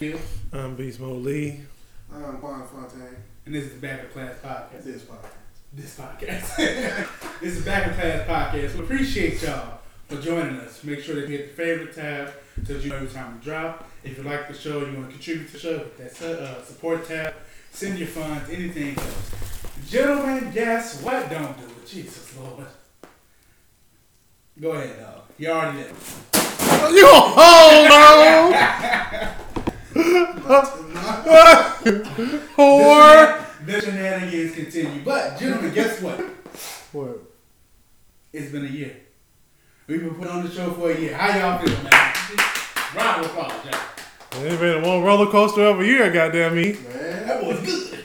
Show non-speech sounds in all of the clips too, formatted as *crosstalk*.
aka Doug Let You Feel, I'm Beast Mode Lee. I'm Juan Fontaine. and this is the Back of Class podcast. This podcast. This podcast. *laughs* this is the Back of Class podcast. We appreciate y'all for joining us. Make sure that you hit the favorite tab so that you know every time we drop. If you like the show, you want to contribute to the show, hit that uh, support tab. Send your funds, anything else. Gentlemen, guess what? Don't do it. Jesus Lord. Go ahead, dog. You already did. You hold on, whore. The shenanigans continue. But, gentlemen, guess what? What? It's been a year. We've been putting on the show for a year. How y'all feeling, man? Round of applause, y'all. It's been one roller coaster of a year, goddamn me. Man. That was good.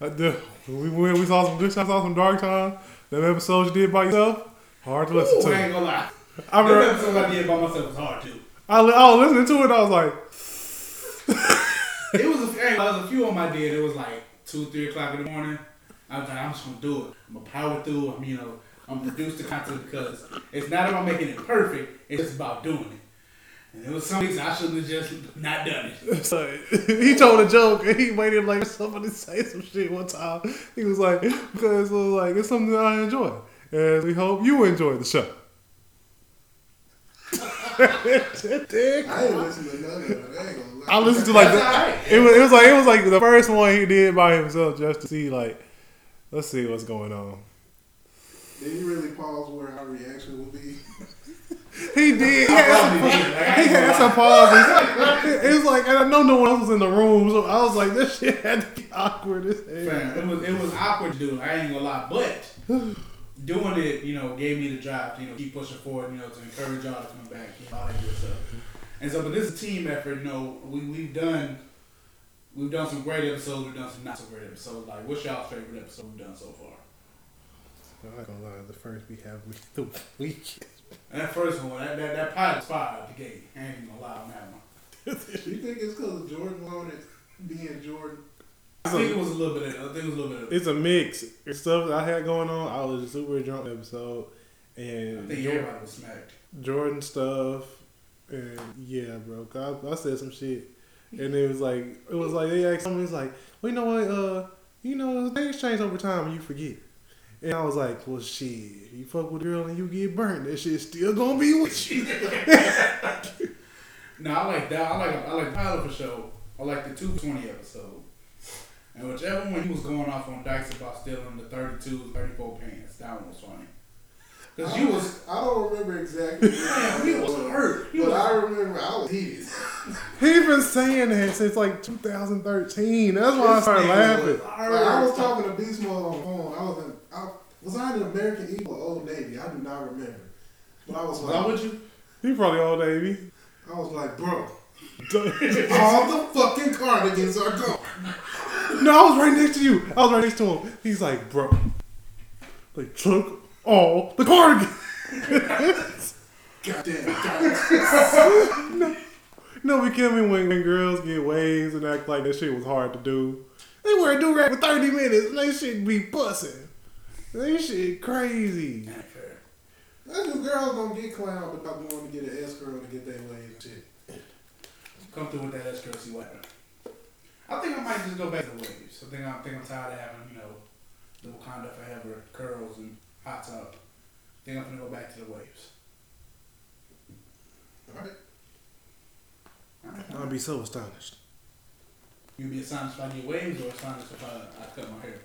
I. We went, we saw some good shots, saw some dark times. Them episodes you did by yourself, hard to listen Ooh, I to. ain't gonna lie. I, That re- episode I did by myself was hard too. I, I was listening to it, I was like, It was a, few- there was a few of them I did. It was like two, three o'clock in the morning. I was like, I'm just gonna do it. I'm gonna power through. I'm, you know, I'm gonna produce the content because it's not about making it perfect. It's just about doing it. And there was some weeks I should have just not done it. *laughs* so, he told a joke and he waited like somebody *laughs* say some shit one time. He was like, because it was like, it's something that I enjoy. And we hope you enjoy the show. Dick. *laughs* I ain't listened to none of it. I ain't gonna lie. I listened to like the, alright. it was it was like it was like the first one he did by himself just to see like let's see what's going on. Did you really pause where our reaction would be? *laughs* He did. He had probably some, did. *laughs* Like, I he gonna had some pauses. It, it was like and I know no one else was in the room, so I was like this shit had to be awkward as hell. Fam, it was it was awkward to do. I ain't gonna lie, but *sighs* doing it, you know, gave me the drive to you know keep pushing forward, you know, to encourage y'all to come back, you know, all that good stuff. And so, but this is a team effort. You know, we we've done we've done some great episodes, we've done some not so great episodes. Like, what's y'all's favorite episode we've done so far? I'm not gonna lie, the first we have we the *laughs* week. And that first one, that that, that pilot's fire out the gate. I ain't even gonna lie on that one. *laughs* You think it's because of Jordan wanted being Jordan? I think it was a little bit. Of, I think it was a little bit. Of, It's a mix. It's stuff that I had going on. I was a super drunk episode I and think everybody was smacked. Jordan stuff, and yeah, bro, I, I said some shit, and it was like it was like they asked me, it's like, well, you know what, uh, you know things change over time, and you forget. And I was like, well, shit, you fuck with a girl and you get burnt, that shit still gonna be with you. *laughs* No, I like that. I like I like pilot for sure. I like the two twenty episode. And whichever one he was going off on Dykes about stealing the 32, 34 pants, that one was funny. Cause I you was I don't remember exactly. Damn, he was hurt. He But was- I remember I was heated. *laughs* He been saying that since like 2013. That's why I started laughing. was Like, I was talking to Beast Mode on the phone. I was in, I, was I in the American Eagle or Old Navy? I do not remember. But I was I like, with you? He probably old Navy. I was like, bro, *laughs* all the fucking cardigans are gone. No, I was right next to you. I was right next to him. He's like, bro, they took all the cardigan. Goddamn *laughs* cardigans. No, we kill me when, when girls get waves and act like that shit was hard to do. They wear a do rag for 30 minutes and they shit be busting. They shit crazy. Not fair. That's just girls don't get clowned about going to get an escrow to get their wave and shit. Come through with that S-Curl, see what happens. I think I might just go back to the waves. I think I'm, think I'm tired of having, you know, the Wakanda forever curls and hot top. I think I'm gonna go back to the waves. Alright. I'd be so astonished. You be astonished by I get waves or astonished if I, I cut my hair?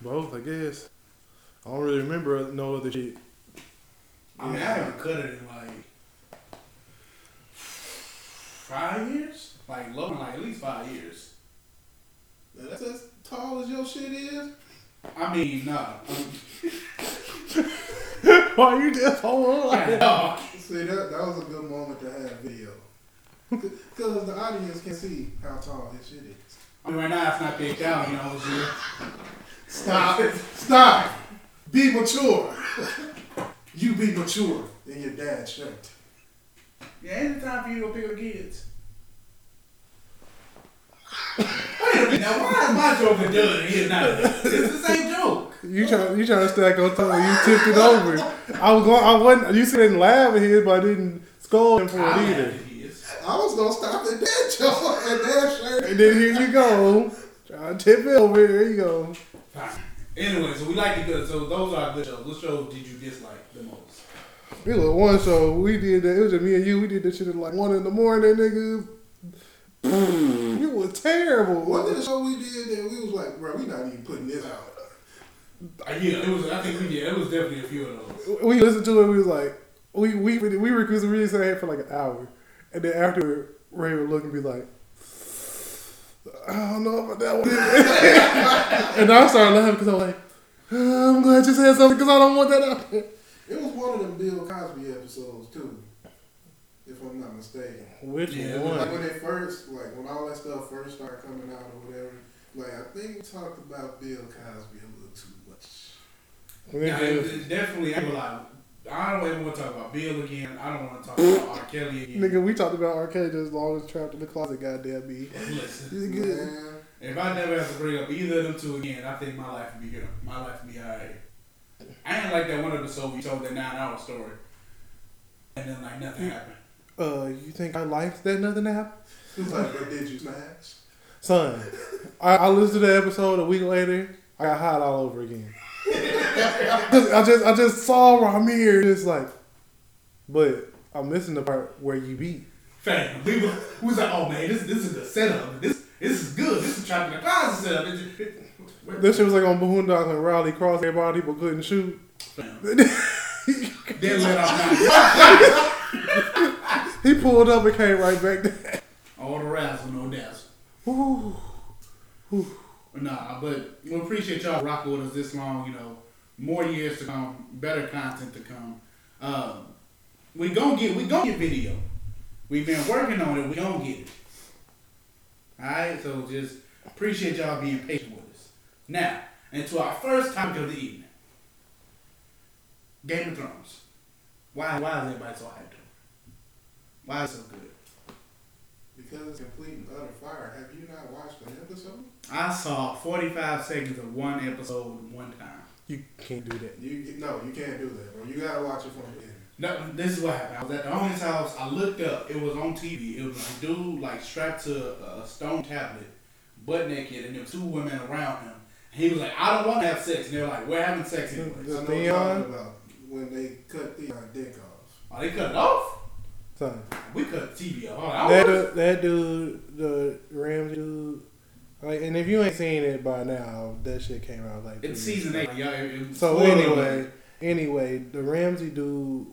Both, I guess. I don't really remember no other shit. I mean, I haven't cut it in like five years. Like low, like at least five years. Now, That's as tall as your shit is. I mean, nah. *laughs* Why you just hold on like that? dog. See, that, that was a good moment to have video. Because the audience can see how tall this shit is. I mean, right now it's not big down, you know. This year. Stop. Stop. Be mature. you be mature in your dad's shirt. Yeah, ain't the time for you to go pick up kids. Wait a minute, now why is my joke a dud and his not? It's the same joke. You try, you trying to stack on top. You tipped it over. I was going. I wasn't. You said didn't laugh at his, but I didn't scold him for I it either. laughed. I was gonna stop at that joke and that shirt. And then here you go. Try to tip it over. There you go. Fine. Anyway, so we like the good. So those are good shows. What shows did you dislike the most? It was one show we did that. It was just me and you. We did that shit at like one in the morning, nigga. It were terrible. What did the show we did that we was like, bro, we not even putting this out. Uh, yeah, it was. I think we did. It was definitely a few of those. we listened to it. We was like, we we we we recruited really sat here for like an hour, and then after Ray would look and be like, I don't know about that one. *laughs* and I started laughing because I'm like, "Ah, I'm glad you said something because I don't want that out there. It was one of them Bill Cosby episodes too, if I'm not mistaken. Which Yeah, Like one? when they first, like when all that stuff first started coming out or whatever, like I think we talked about Bill Cosby a little too much. Yeah, it, it definitely. I, like, I don't even want to talk about Bill again. I don't want to talk about R. Kelly again. nigga, we talked about arcade as long as trapped in the closet. Goddamn me. Listen, good? Man, if I never have to bring up either of them two again, I think my life would be good. My life would be alright. I ain't like that one episode we told that nine-hour story, and then like nothing happened. Uh, you think I liked that nothing happened? it's like, but did you smash? Son, I, I listened to the episode a week later. I got hot all over again. 'Cause *laughs* I just I just saw Ramir just like, but I'm missing the part where you beat. Fam, we was, we was like, oh man, this this is the setup. This this is good. This is trapping the closet setup. It, it, it, This shit was like on Boondocks and Raleigh Cross. Everybody people couldn't shoot. fam. Then let off. *laughs* *laughs* He pulled up and came right back there. All the razzle, no dazzle. Ooh. Nah, but we appreciate y'all rocking with us this long. You know, more years to come, better content to come. Um, we gonna get we gonna get video. We've been working on it. We gonna get it. All right, so just appreciate y'all being patient with us. Now, into our first topic of the evening: Game of Thrones. Why? Why is everybody so hyped? Up? Why is it so good? Because it's complete and utter fire. Have you not watched an episode? I saw 45 seconds of one episode one time. You can't do that. You no, you can't do that, bro. You gotta watch it from the beginning. No, this is what happened. I was at the owner's house. I looked up. It was on TV. It was a dude like strapped to a stone tablet, butt naked, and there were two women around him. And he was like, "I don't want to have sex." And they're like, "We're having sex anyway." I Is know what Theon? you're talking about when they cut the dick off. Oh, they cut it off. Son, We cut the TV off. That dude, that dude, the Ramsay dude. Like, and if you ain't seen it by now, that shit came out like. it's season eight. Y'all, it- So anyway, anyway, the Ramsay dude,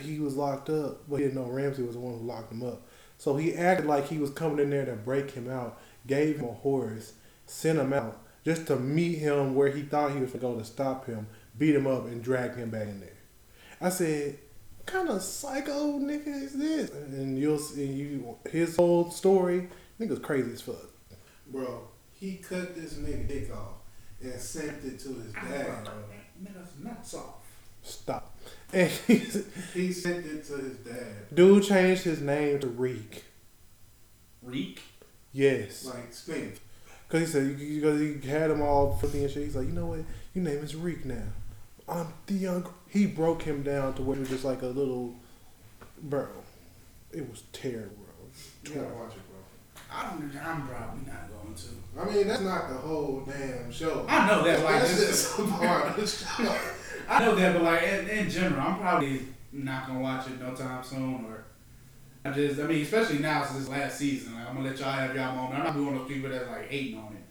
he was locked up, but he didn't know Ramsay was the one who locked him up. So he acted like he was coming in there to break him out, gave him a horse, sent him out just to meet him where he thought he was going to stop him, beat him up, and drag him back in there. I said, "What kind of psycho nigga is this?" And you'll see you his whole story. Nigga's crazy as fuck. Bro, he cut this nigga dick off and sent it to his dad. bro. Niggas not soft. Stop. *laughs* And he's, He sent it to his dad. dude changed his name to Reek. Reek. Yes. Like stink. Because he said, because he had them all filthy and shit. He's like, you know what? Your name is Reek now. I'm Theon. Gr-" He broke him down to where he was just like a little, bro. It was terrible, You bro. gotta watch it, bro. I'm, I'm probably not going to. I mean, that's not the whole damn show. I know that, like, that's just part of the *laughs* show. I know that, but like in, in general, I'm probably not gonna watch it no time soon. Or I just, I mean, especially now since this last season, like, I'm gonna let y'all have y'all moment. I'm not doing those people that's like hating on it.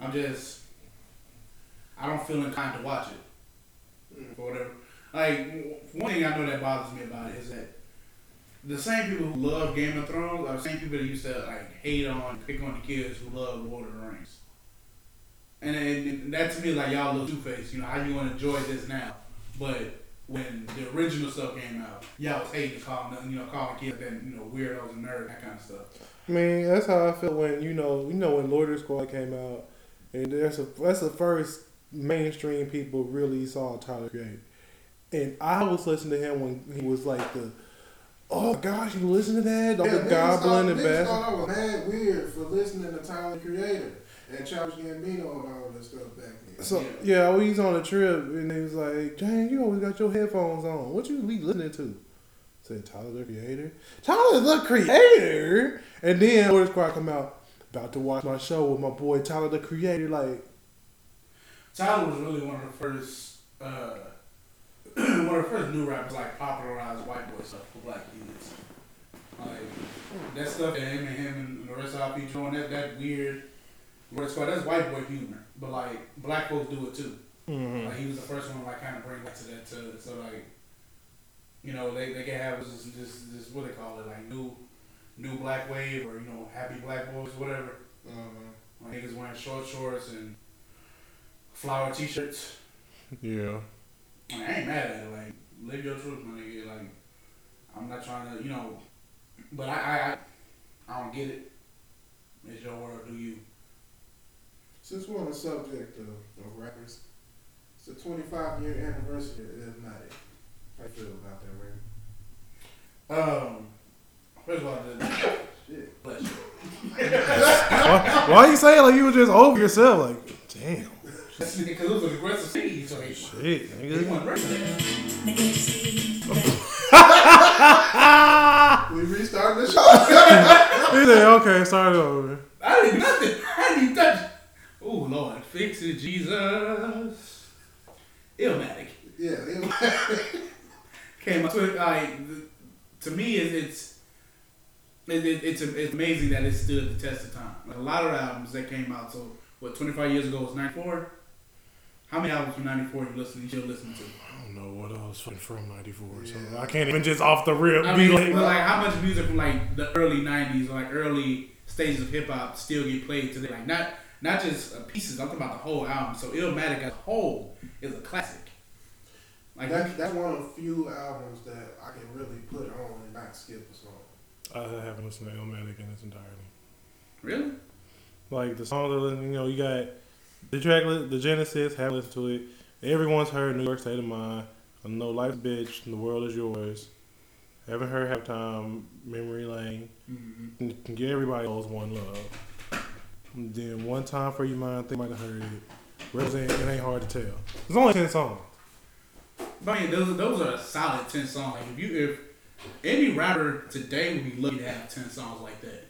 I'm just, I don't feel inclined to watch it hmm. or whatever. Like one thing I know that bothers me about it is that the same people who love Game of Thrones are the same people that used to like hate on, pick on the kids who love Lord of the Rings. And, and that to me, like y'all look two faced. You know how you gonna enjoy this now, but when the original stuff came out, y'all was hating calling you know, calling kids that you know weirdos and nerds, that kind of stuff. I mean, that's how I feel when you know, you know, when Lord of the Squad came out, and that's a that's the first mainstream people really saw Tyler Creator. And I was listening to him when he was like the, oh gosh, you listen to that, all Yeah, the niggas goblin thought- and niggas bastard. thought I was mad weird for listening to Tyler the Creator. and Childish Gambino and all that stuff back then. So yeah, we was on a trip and he was like, "Jane, you always got your headphones on. What you be listening to?" I said Tyler the Creator. Tyler the Creator. And then Loiter Squad come out about to watch my show with my boy Tyler the Creator. Like Tyler was really one of the first, uh, one of the first new rappers like popularized white boy stuff for black kids. Like that stuff that him and him and the rest of Odd Future on that that weird. What's called that's white boy humor, but like black folks do it too. mm-hmm. Like he was the first one to like kind of bring that to that to so like, you know they they can have this this this what they call it like new, new black wave or you know happy black boys whatever. Uh-huh. Like niggas wearing short shorts and flower t-shirts. yeah. I, mean, I ain't mad at it. Like live your truth, my nigga. Like I'm not trying to you know, but I I I, I don't get it. It's your world, do you? Since we're on the subject of, of rappers, it's the 25 year anniversary of Illmatic. How you feel about that, Ray? Um, first of all, the, Shit. bless you. why, why you saying like you were just over yourself? Like, damn, That's because it was an aggressive scene, so he, shit, he nigga. wasn't ready. *laughs* We restarting the show. *laughs* He said, okay, start it over. I didn't do nothing. I didn't even touch it. Oh Lord, fix it, Jesus. Illmatic. yeah, Illmatic. came up to it. Like the- to me, it's it's it, it, it's it's amazing that it stood the test of time. Like, a lot of albums that came out. So what, 25 years ago was 94. How many albums from 94 you listen you still listen to? I don't know what else from '94, so Yeah. I can't even just off the rip I be mean, like, but like how much music from like the early 90s or like early stages of hip hop still get played today? Like not not just uh, pieces. I'm talking about the whole album. So Illmatic as a whole is a classic. Like That, that's one of the few albums that I can really put on and not skip a song. I haven't listened to Illmatic in its entirety. really? Like the song that you know, you got the track, the Genesis. Have listened to it. Everyone's heard New York State of Mind. I know Life's Bitch. The World Is Yours. Haven't heard Halftime. Memory Lane. Mm-hmm. Can get everybody owes one love. And then one time for you, mind. They might have heard it. Represent. It ain't hard to tell. There's only ten songs. But I mean, those those are a solid ten songs. Like if you if any rapper today would be lucky to have ten songs like that.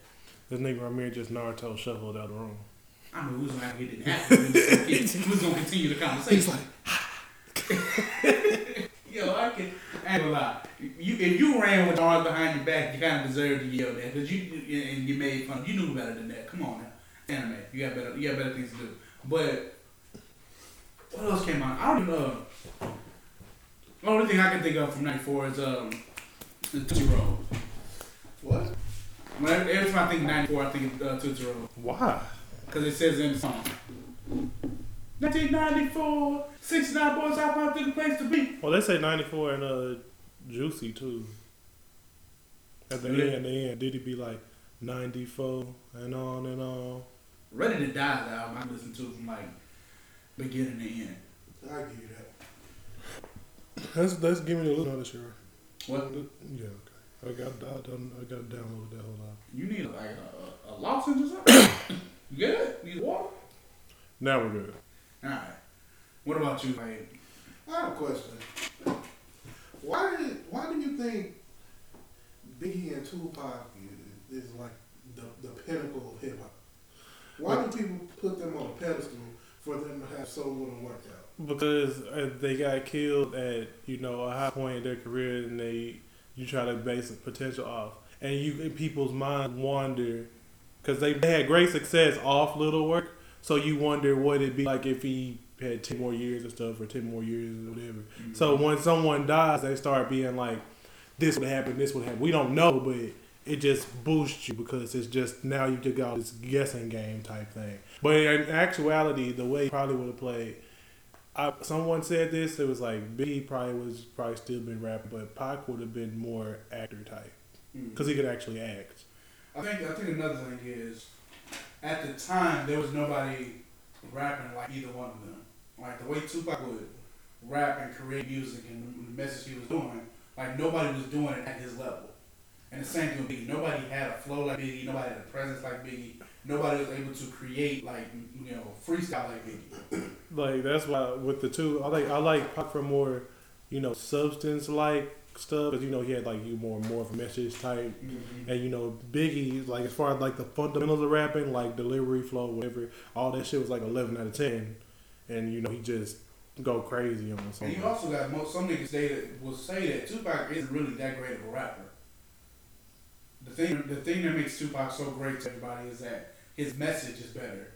This nigga Ramir just Naruto shuffled out of the room. I mean, we was gonna have to get it happen. We was gonna keep- we was gonna continue the conversation. He's like, *laughs* Yo, I can. I ain't gonna lie. You, if you ran with arms behind your back, you kind of deserved to yell that because you and you made fun. You knew better than that. Come on now, anime. You got better. You got better things to do. But what else came out? I don't even know. The only thing I can think of from '94 is um, the Tootsie Roll. What? When I, every time I think '94, I think of uh, Tootsie Roll why? Because it says in the song. 1994, 69 boys hop out to the place to be. Well, they say 94 and uh, Juicy too. At the Really? end, the end, did he be like 94 and on and on? Ready to Die is the album I listen to from like beginning to end. I give you that. Let's let's give me a little shit. What? Yeah, okay. I got I, done, I got downloaded that whole album. You need like a, a lozenge or something? *coughs* you good? Need water? Now we're good. Alright. What about you, man? I have a question. Why did why do you think Biggie and Tupac is, is like the, the pinnacle of hip hop? Why do people put them on a pedestal for them to have so little work out? Because uh, they got killed at you know a high point in their career, and they you try to base the potential off, and you in people's minds wonder because they, they had great success off little work, so you wonder what it'd be like if he had ten more years and stuff, or ten more years or whatever. So mm-hmm. when someone dies, they start being like, "This would happen, this would happen." We don't know, but it just boosts you because it's just now you just got this guessing game type thing. But in actuality, the way he probably would have played. I, someone said this. It was like B probably was probably still been rapping, but Pac would have been more actor type mm. because he could actually act. I think I think another thing is, at the time there was nobody rapping like either one of them. Like the way Tupac would rap and create music and the message he was doing, like nobody was doing it at his level. And the same thing with Biggie. Nobody had a flow like Biggie. Nobody had a presence like Biggie. nobody was able to create like you know freestyle like Biggie. Like that's why with the two, I like I like Pac for more, you know, substance like stuff because you know he had like you more more of a message type, and you know Biggie like as far as like the fundamentals of rapping like delivery flow whatever all that shit was like eleven out of ten, and you know he just go crazy on And you also got most some niggas say that will say that Tupac isn't really that great of a rapper. The thing the thing that makes Tupac so great to everybody is that his message is better.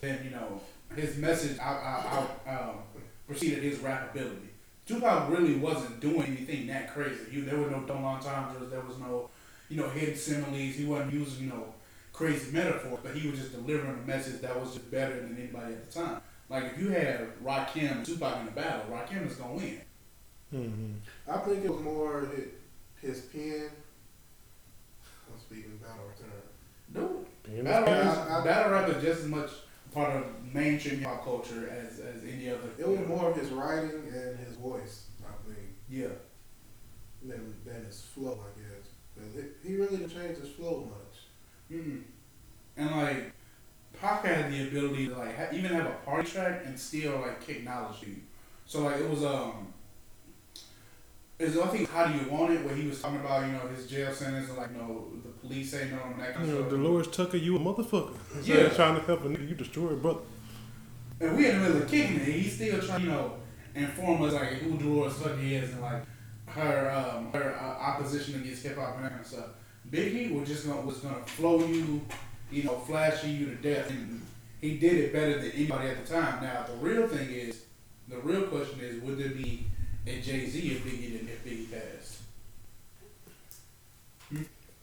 Than you know his message out out, out um, preceded his rap ability. Tupac really wasn't doing anything that crazy. He, there were no double entendres. There was no you know hidden similes. He wasn't using you know crazy metaphors, but he was just delivering a message that was just better than anybody at the time. Like if you had Rakim and Tupac in a battle, Rakim is gonna win. hmm I think it was more his, his pen. I'm speaking battle return. No, battle I- rap, I- is, battle rap is just as much part of mainstream hip hop culture as, as any other. It was more of his writing and his voice, I think, Yeah, than, than his flow, I guess. 'Cause it, he really didn't change his flow much. mm and like Pac had the ability to like ha- even have a party track and still like kick knowledge to you. So like it was um. Is I think how do you want it? Where he was talking about you know his jail sentence and like you know the police saying no and that kind You of know, stuff. Delores Tucker, you a motherfucker. Yeah. Yeah, trying to help a nigga, you destroyed brother. And we in the middle of kicking it. He's still trying, to, you know, inform us like who Delores Tucker is and like her um, her uh, opposition against hip hop and that kind of stuff. Biggie was just gonna was gonna flow you, you know, flash you to death, and he did it better than anybody at the time. Now the real thing is, the real question is, would there be a Jay Z if Biggie didn't if Biggie passed?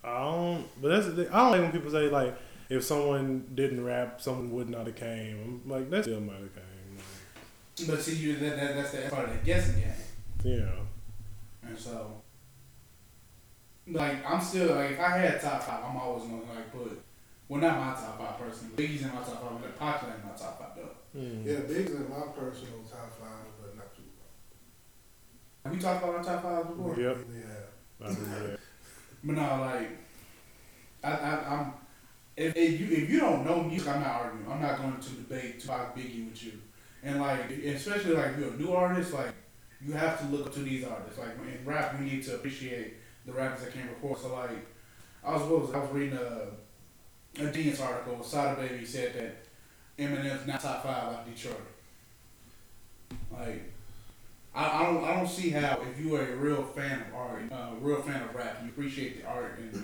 I don't, but that's the thing. I don't like when people say like if someone didn't rap, someone would not have came. I'm like that still might have came. But see, you that, that that's the part of the guessing game. You know, And so, like, I'm still like, if I had top five, I'm always gonna like put, well, not my top five personally. Biggie's in my top five, but Pac's in my top five though. mm. Yeah, Big's in my personal top five, but not too Have we talked about our top five before? Yep. Yeah. I do that. But no, like, I, I, I'm. If, if you if you don't know music, I'm not arguing. I'm not going to debate Tupac Biggie with you. And like, especially like if you're a new artist, like you have to look up to these artists. Like in rap, we need to appreciate the rappers that came before. So like, I was what was I was reading a a Genius article. Sada Baby said that Eminem's not top five out of Detroit. Like, I, I don't I don't see how if you are a real fan of art, uh, real fan of rap, you appreciate the art and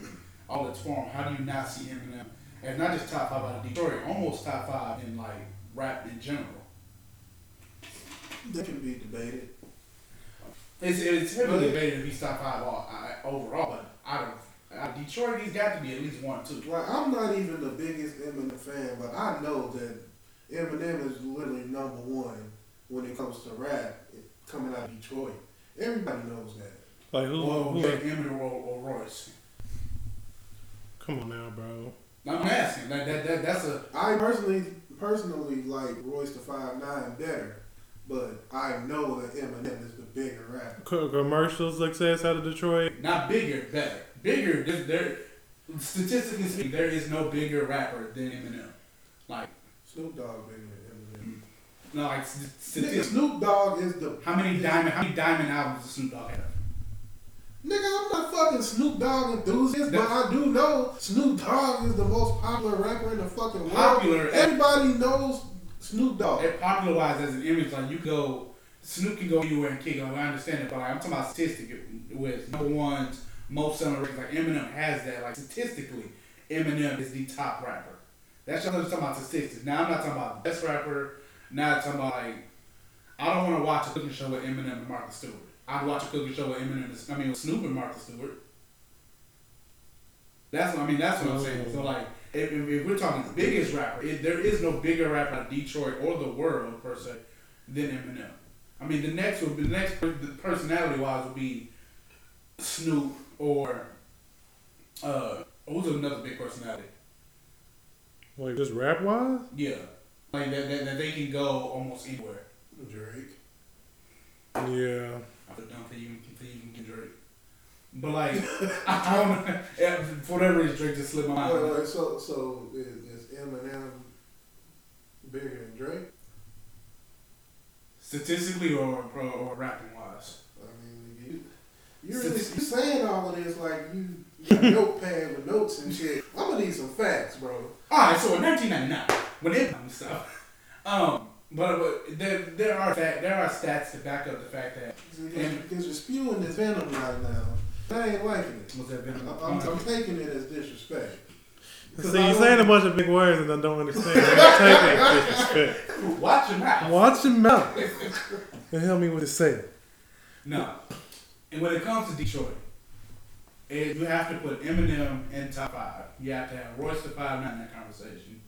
all its form. How do you not see Eminem as not just top five out of Detroit, almost top five in like rap in general? That can be debated. It's it's heavily debated if he's top five all, uh, overall, but out of, of Detroit, he's got to be at least one, two. Like I'm not even the biggest Eminem fan, but I know that Eminem is literally number one when it comes to rap coming out of Detroit. Everybody knows that. Like who? Or, who or Eminem or, or Royce. come on now, bro. I'm asking. Like that, that that's a I personally personally like Royce the Five Nine better, but I know that Eminem is the bigger rapper. Co- commercial success out of Detroit. not bigger, better. Bigger. There, there statistically speaking, there is no bigger rapper than Eminem. Like Snoop Dogg bigger. No, like Nigga, statistically. Snoop Dogg is the How many diamond? How many diamond albums does Snoop Dogg have? Nigga, I'm not fucking Snoop Dogg enthusiast, but I do know Snoop Dogg is the most popular rapper in the fucking world. Popular. Everybody knows Snoop Dogg. It popularized as an image. Like you go, Snoop can go anywhere and kick on. I understand it, but like, I'm talking about statistic with number ones, most selling records. Like Eminem has that. Like statistically, Eminem is the top rapper. That's just I'm talking about statistics. Now I'm not talking about the best rapper. Now talking about like I don't want to watch a cooking show with Eminem and Martha Stewart. I'd watch a cooking show with Eminem. And, I mean, with Snoop and Martha Stewart. That's what I mean. That's what I'm saying. So like, if, if, if we're talking the biggest rapper, it, there is no bigger rapper in Detroit or the world per se than Eminem. I mean, the next would be the next personality wise would be Snoop or uh, who's another big personality? Like just rap wise. Yeah, like that, that, that they can go almost anywhere. Drake. Yeah. I dumb for you for you can Drake. But like, *laughs* I don't know. yeah, For whatever reason, Drake just slipped my mind. wait, so so is, is Eminem bigger than Drake? Statistically or or, or rapping wise. I mean, you, you really you saying all of this like you, you got a notepad with notes and shit. I'm gonna need some facts, bro. All right, so in 1999, when it comes stuff, um, but, but there there are fact, there are stats to back up the fact that Because you're spewing this venom right now. I ain't liking it. was that been I'm, I'm, I'm taking it as disrespect. See, you're saying a bunch of big words and I don't understand. You're taking disrespect. *laughs* watch your mouth. Watch your mouth and help me with the say. No, and when it comes to Detroit, it, you have to put Eminem in top five. You have to have Royce the Five Nine in that conversation.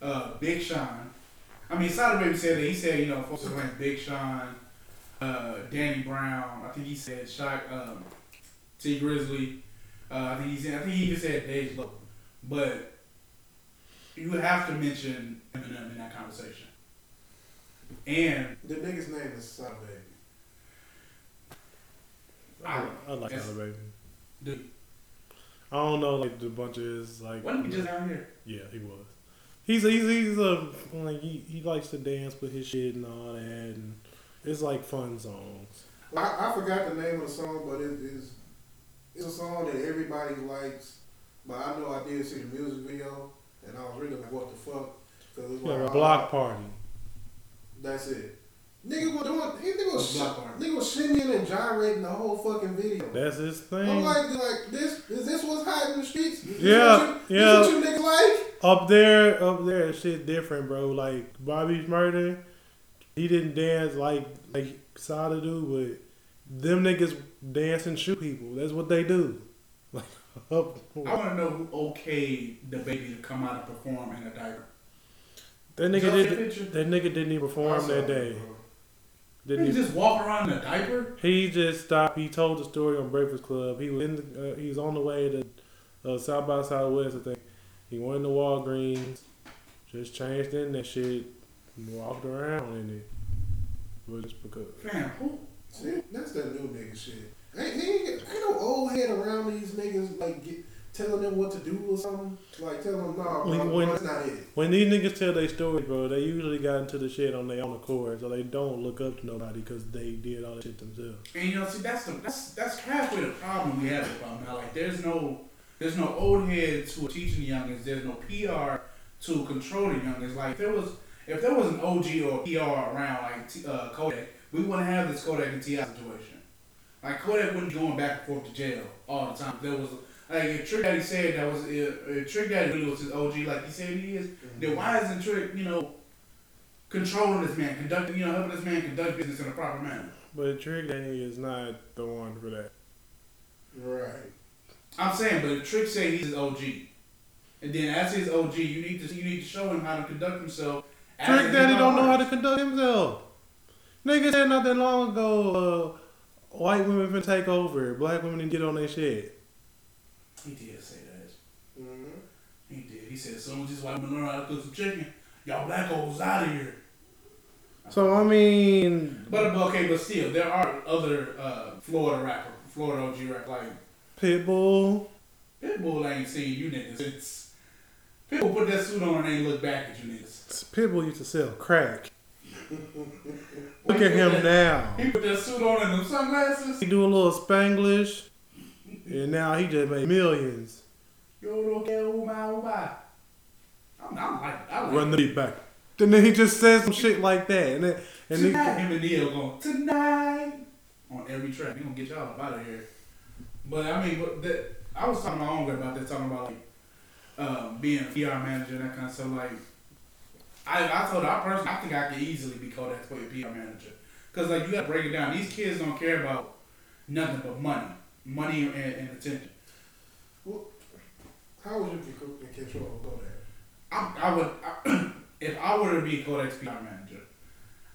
Uh, Big Sean. I mean, Sada Baby said that he said you know folks are playing Big Sean, uh, Danny Brown. I think he said Shock, um, Tee Grizzley. Uh, I think he said I think he even said Dave Low. But you have to mention Eminem in that conversation. And The nigga's name is Son Baby. I, I like Yes. Alabama. Dude, I don't know like the bunch of his like. wasn't he just down here? Yeah, he was. He's he's he's a like he, he likes to dance with his shit and all that, and it's like fun songs. I, I forgot the name of the song, but it is it's a song that everybody likes. But I know I did see the music video, and I was really like, "What the fuck?" Because it's Yeah, like a block uh, party. That's it. Nigga was doing. He nigga was, A nigga was shimmying and gyrating the whole fucking video. That's his thing. I'm like, like this. Is this what's hot in the streets? This Yeah, what you, yeah. This what you niggas like? Up there, up there, shit different, bro. Like Bobby Shmurda, he didn't dance like like Sada do, but them niggas dance and shoot people. That's what they do. Like *laughs* up. I want to know who okayed the baby to come out and perform in a diaper. That nigga did. That nigga didn't even perform that day. bro. Didn't He even, just walk around in a diaper? he just stopped. He told the story on Breakfast Club. He was in. The, uh, he was on the way to uh, South by Southwest. I think he went to Walgreens, just changed in that shit, and walked around in it. But just because. Fam, who? See, that's that new nigga shit. Ain't, he ain't, ain't no old head around these niggas like get, telling them what to do or something. Like telling them, nah, bro, When- when- that's not it. When these niggas tell their stories, bro, they usually got into the shit on their own accord, so they don't look up to nobody because they did all that shit themselves. And you know, see, that's the that's that's halfway the problem we have with problem now. Like, there's no there's no old heads who are teaching the youngins. There's no PR to control the youngins. Like, if there was if there was an OG or PR around like T, uh, Kodak, we wouldn't have this Kodak and Ti situation. Like Kodak wouldn't be going back and forth to jail all the time. If there was like if Trick Daddy said that was if, if Trick Daddy really was his OG like he said he is, then why isn't Trick you know controlling this man, conducting you know helping this man conduct business in a proper manner? But Trick Daddy is not the one for that. Right. I'm saying, but if Trick say he's his OG, and then as his OG, you need to you need to show him how to conduct himself. Trick an Daddy don't know how to conduct himself. Nigga said not that long ago, uh, white women can take over, black women can get on their shit. He did say that. Mm-hmm. He did. He said, as soon as these white women learn how to cook some chicken, y'all black hoes out of here. So I mean, But but okay, but still, there are other uh, Florida rapper, Florida OG rap like Pitbull. Pitbull. Ain't seen you niggas. It's Pitbull put that suit on and ain't look back at you niggas. Pitbull used to sell crack. *laughs* Look at him now. He put that suit on and them sunglasses. He do a little Spanglish, and now he just made millions. Yo, don't care who my who my. I'm, I'm like, I like Run the beat back. And then he just says some shit like that, and then and tonight. then Him and Neil going tonight on every track. He gonna get y'all up out of here. But I mean, but that I was talking to my own girl about that, talking about like um, being a PR manager and that kind of stuff. Like, I I told her I personally I think I could easily be called that for a PR manager because like you got to break it down. These kids don't care about nothing but money, money and, and attention. Well, how would you be control of that? I, I would, I, *clears throat* if I were to be Kodak's PR manager,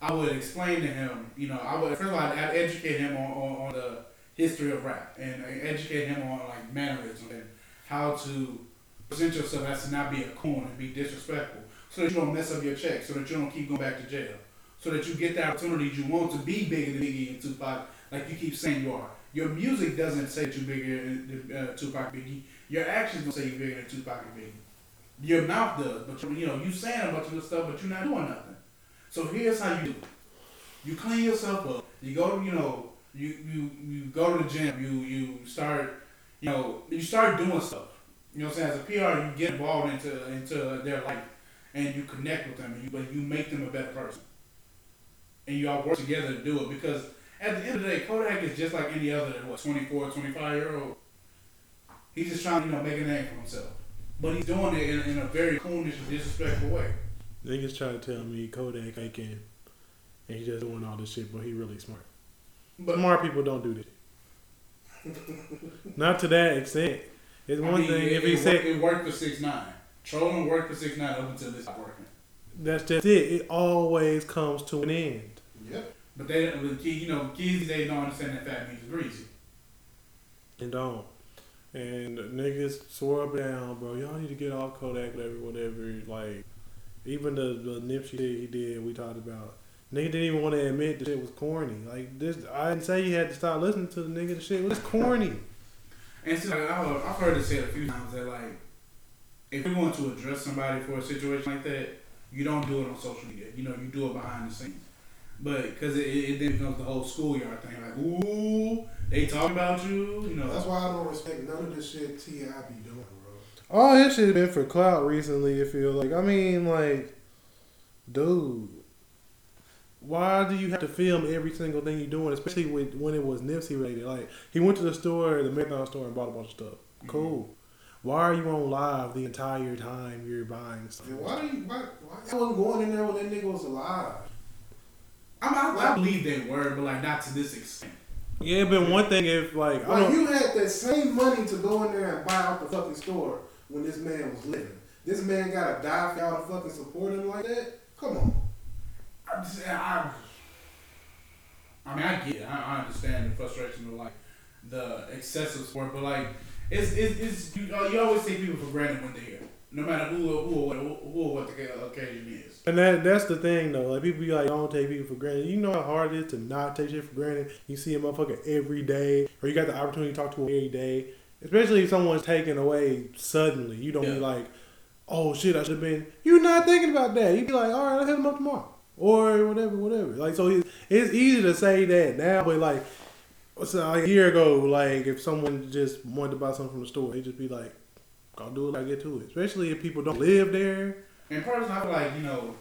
I would explain to him, you know, I would first of all I'd, educate him on, on, on the history of rap and educate him on like mannerisms and how to present yourself as to not be a coon and be disrespectful, so that you don't mess up your check, so that you don't keep going back to jail, so that you get the opportunities you want to be bigger than Biggie and Tupac, like you keep saying you are. Your music doesn't say that you're bigger than uh, Tupac Biggie. Your actions don't say you're bigger than Tupac and Biggie. Your mouth does, but you, you know you saying a bunch of stuff, but you're not doing nothing. So here's how you do it: you clean yourself up. You go you know you you you go to the gym. You you start you know you start doing stuff. You know what I'm saying? As a PR, you get involved into into their life and you connect with them, and you but you make them a better person, and you all work together to do it because. At the end of the day, Kodak is just like any other, what, 24, 25 year old. He's just trying to, you know, make a name for himself. But he's doing it in, in a very coonish disrespectful way. Niggas try to tell me Kodak faking and he just doing all this shit, but he really smart. But Smart people don't do this. *laughs* Not to that extent. It's I one mean, thing it, if he it, said worked, it worked for six nine. Trolling worked for six nine up until this stopped working. that's just it. It always comes to an end. But they, kid- you know, kids days don't understand that fat means greasy. And don't. And niggas swore up down, bro. Y'all need to get off Kodak, whatever, whatever. Like, even the, the Nipsey shit he did, we talked about. Nigga didn't even want to admit the shit was corny. Like this, I didn't say you had to stop listening to the nigga. The shit was corny. And see, like, I've, I've heard it said a few times that like, if you want to address somebody for a situation like that, you don't do it on social media. You know, you do it behind the scenes. But because it, it, it then becomes the whole schoolyard thing, like, ooh, they talking about you. You know, That's why I don't respect none of this shit Ti be doing, bro. All his shit been for clout recently. It feel like. I mean, like, dude, why do you have to film every single thing you're doing, especially with, when it was Nipsey related? Like, he went to the store, the marathon store, and bought a bunch of stuff. Mm-hmm. Cool. Why are you on live the entire time you're buying stuff? And why do you why why y'all wasn't going in there when that nigga was alive? I, mean, I, I believe they were, but like not to this extent. Yeah, but one thing if like I Like don't. you had that same money to go in there and buy out the fucking store when this man was living. This man gotta die for y'all to fucking support him like that? Come on. I, just, I, I mean, I get it. I, I understand the frustration of like the excessive sport, but like it's it's, it's you, uh, you always take people for granted when they're here, no matter who or who or what, who or what the occasion is. And that that's the thing though. Like people be like, don't take people for granted. You know how hard it is to not take shit for granted. You see a motherfucker every day, or you got the opportunity to talk to him every day. Especially if someone's taken away suddenly, you don't be like, oh shit, I should have been. You're not thinking about that. You be like, all right, I'll hit him up tomorrow, or whatever, whatever. Like so, it's, it's easy to say that now, but like, that, like a year ago, like if someone just wanted to buy something from the store, they'd just be like, I'll do it. when I get to it. Especially if people don't live there. And personally, I feel like you know,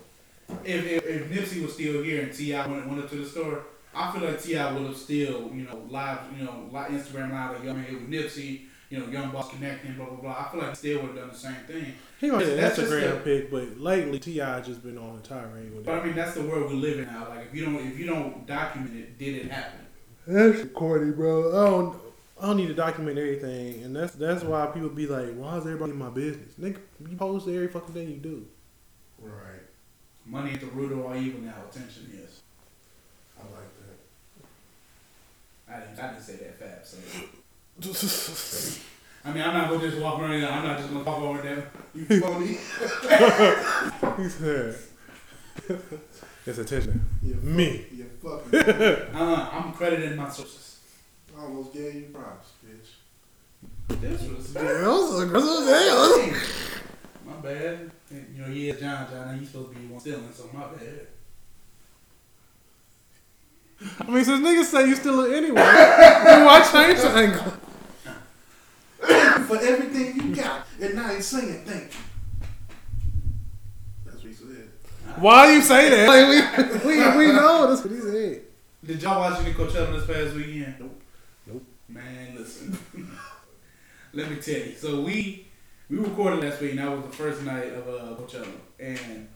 if if, if Nipsey was still here and Ti went, went up to the store, I feel like Ti would have still you know live you know live Instagram live like young here with Nipsey, you know, young boss connecting, blah blah blah. I feel like he still would have done the same thing. He gonna say That's that's a just grand pick, but lately Ti just been on a tirade with But I mean, that's the world we live in now. Like if you don't if you don't document it, did it happen? That's corny, bro. I don't, I don't need to document everything, and that's that's why people be like, "Why is everybody in my business?" Nigga, you post every fucking thing you do. Right. Money at the root of all evil now. Attention is. I like that. I didn't, I didn't say that fast. So. *laughs* I mean, I'm not gonna just walk around. I'm not just gonna walk over there. You *laughs* funny. he said, *laughs* "It's attention." you Me. You fucking Uh, I'm crediting my sources. I almost gave you props, bitch. This was *laughs* my bad. You know, he is John John, and he's supposed to be one stealing, so my bad. I mean, since niggas say you still it anyway, then why change the angle? For everything you got. And now he's saying thank you. That's what he said. Why you say that? Like, we, we, we know that's what he said. Did y'all watch any Coachella this past weekend? Nope. Man, listen. *laughs* Let me tell you. So we we recorded last week, and that was the first night of uh, Coachella, and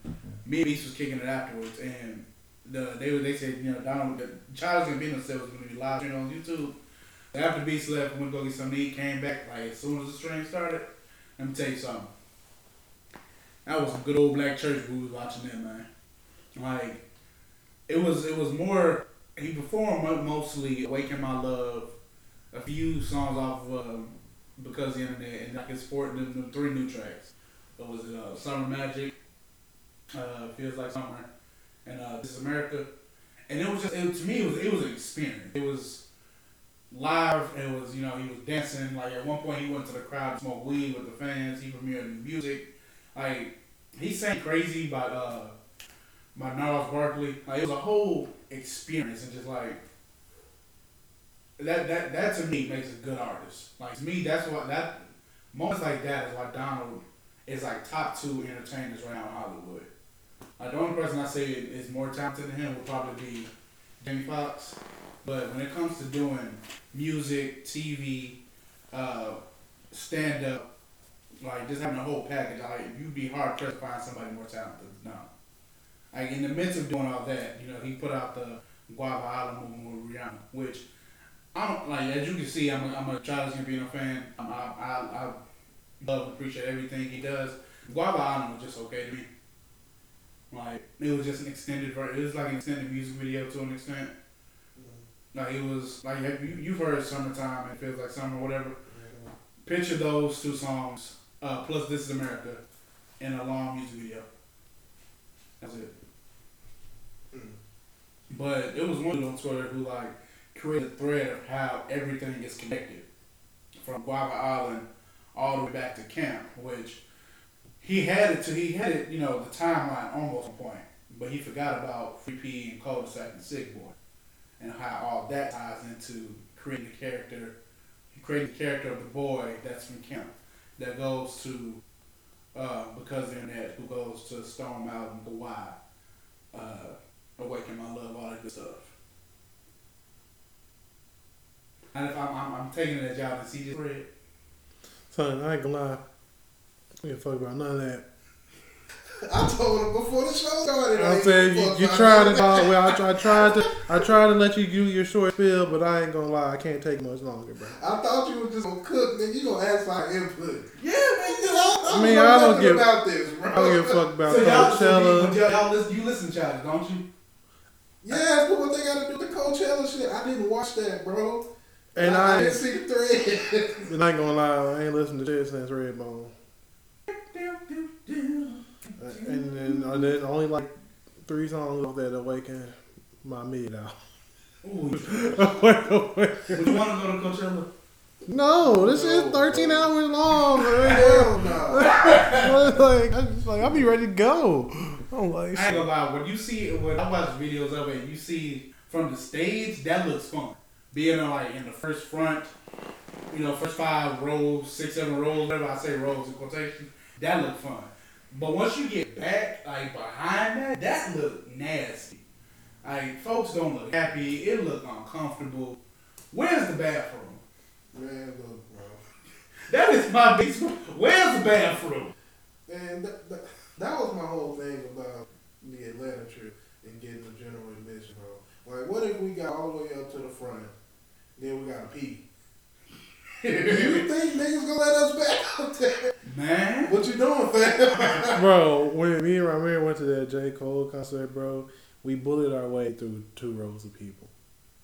me and Beast was kicking it afterwards, and the they they said you know Donald the Childish Gambino said it was going to be live streamed on YouTube. After Beast left, went to go get something to eat, came back like as soon as the stream started. Let me tell you something. That was some good old black church we was watching that man. Like it was it was more he performed mostly "Awaken My Love," a few songs off of um, "Because the Internet," and I can support them, the three new tracks. What was it? Uh, "Summer Magic," uh, "Feels Like Summer," and uh, "This Is America." And it was just it, to me it was it was an experience. It was live. It was you know he was dancing. Like at one point he went to the crowd to smoke weed with the fans. He premiered new music. Like he sang "Crazy" by uh by Gnarls Barkley. Like it was a whole experience, and just like that that that to me makes a good artist. Like to me, that's what that moments like that is why Donald is like top two entertainers in Hollywood. Like the only person I say is more talented than him would probably be Jamie Foxx. But when it comes to doing music, TV, uh, stand up, like just having a whole package, like you'd be hard pressed to find somebody more talented than Donald. Like in the midst of doing all that, you know, he put out the Guava Island movie with Rihanna, which I'm like as you can see, I'm a, I'm a Childish Gambino fan. I'm, I, I I love and appreciate everything he does. Guava Island was just okay to me. Like it was just an extended version. It was like an extended music video to an extent. Like it was like you you've heard "Summertime" and it feels like summer, or whatever. Picture those two songs uh, plus "This Is America" in a long music video. That's it. Mm. But it was one on Twitter who like created a thread of how everything is connected from Guava Island all the way back to camp, which he had it to he had it, you know, the timeline almost on point. But he forgot about Free P and Cul-de-sac and Sick Boy and how all that ties into creating the character creating the character of the boy that's from camp that goes to uh, because they're net who goes to Storm Mountain, the Y, uh, Awaken My Love, all that good stuff. And if I'm, I'm, I'm taking it as y'all to see this read. Son, I ain't gonna lie. I ain't fuck about none of that. I told him before the show started. I I'm saying you, you tried none to of uh, that. well, I, I *laughs* tried to I tried to let you do your short spill, but I ain't gonna lie, I can't take much longer, bro. I thought you were just gonna cook, nigga. You gonna ask for our input. Yeah, man. You know, I, I mean, know I don't nothing give- about this, bro. I don't give a fuck about So y'all, so you, Coachella. but y'all, y'all listen, you listen to Childish, don't you? Yeah, but what they got to do with the Coachella shit? I didn't watch that, bro. And I, I, didn't see the thread. and I ain't gonna lie, I ain't listened to shit since Redbone. Uh, and then uh, and then only like three songs off that awaken my mid out. Ooh, *laughs* would you want to go to Coachella? No, this No, is 13 bro. hours long. Hell no. *laughs* like, I just like, I'll be ready to go. I'm like, I ain't gonna lie, when you see when I watch videos of it, you see from the stage, that looks fun. Being in like in the first front, you know, first five rows, six, seven rows, whatever I say rows in quotation, that looked fun. But once you get back, like behind that, that looked nasty. Like folks don't look happy, it looked uncomfortable. Where's the bathroom? Man, look, bro. *laughs* That is my big. Where's the bathroom? And that, that, that was my whole thing about the Atlanta trip and getting the general admission, bro. Like, what if we got all the way up to the front, then we got to pee? Do *laughs* you think niggas gonna let us back up there? Man, What you doing, fam? *laughs* bro, when me and Ramir went to that J. Cole concert, bro, we bullied our way through two rows of people.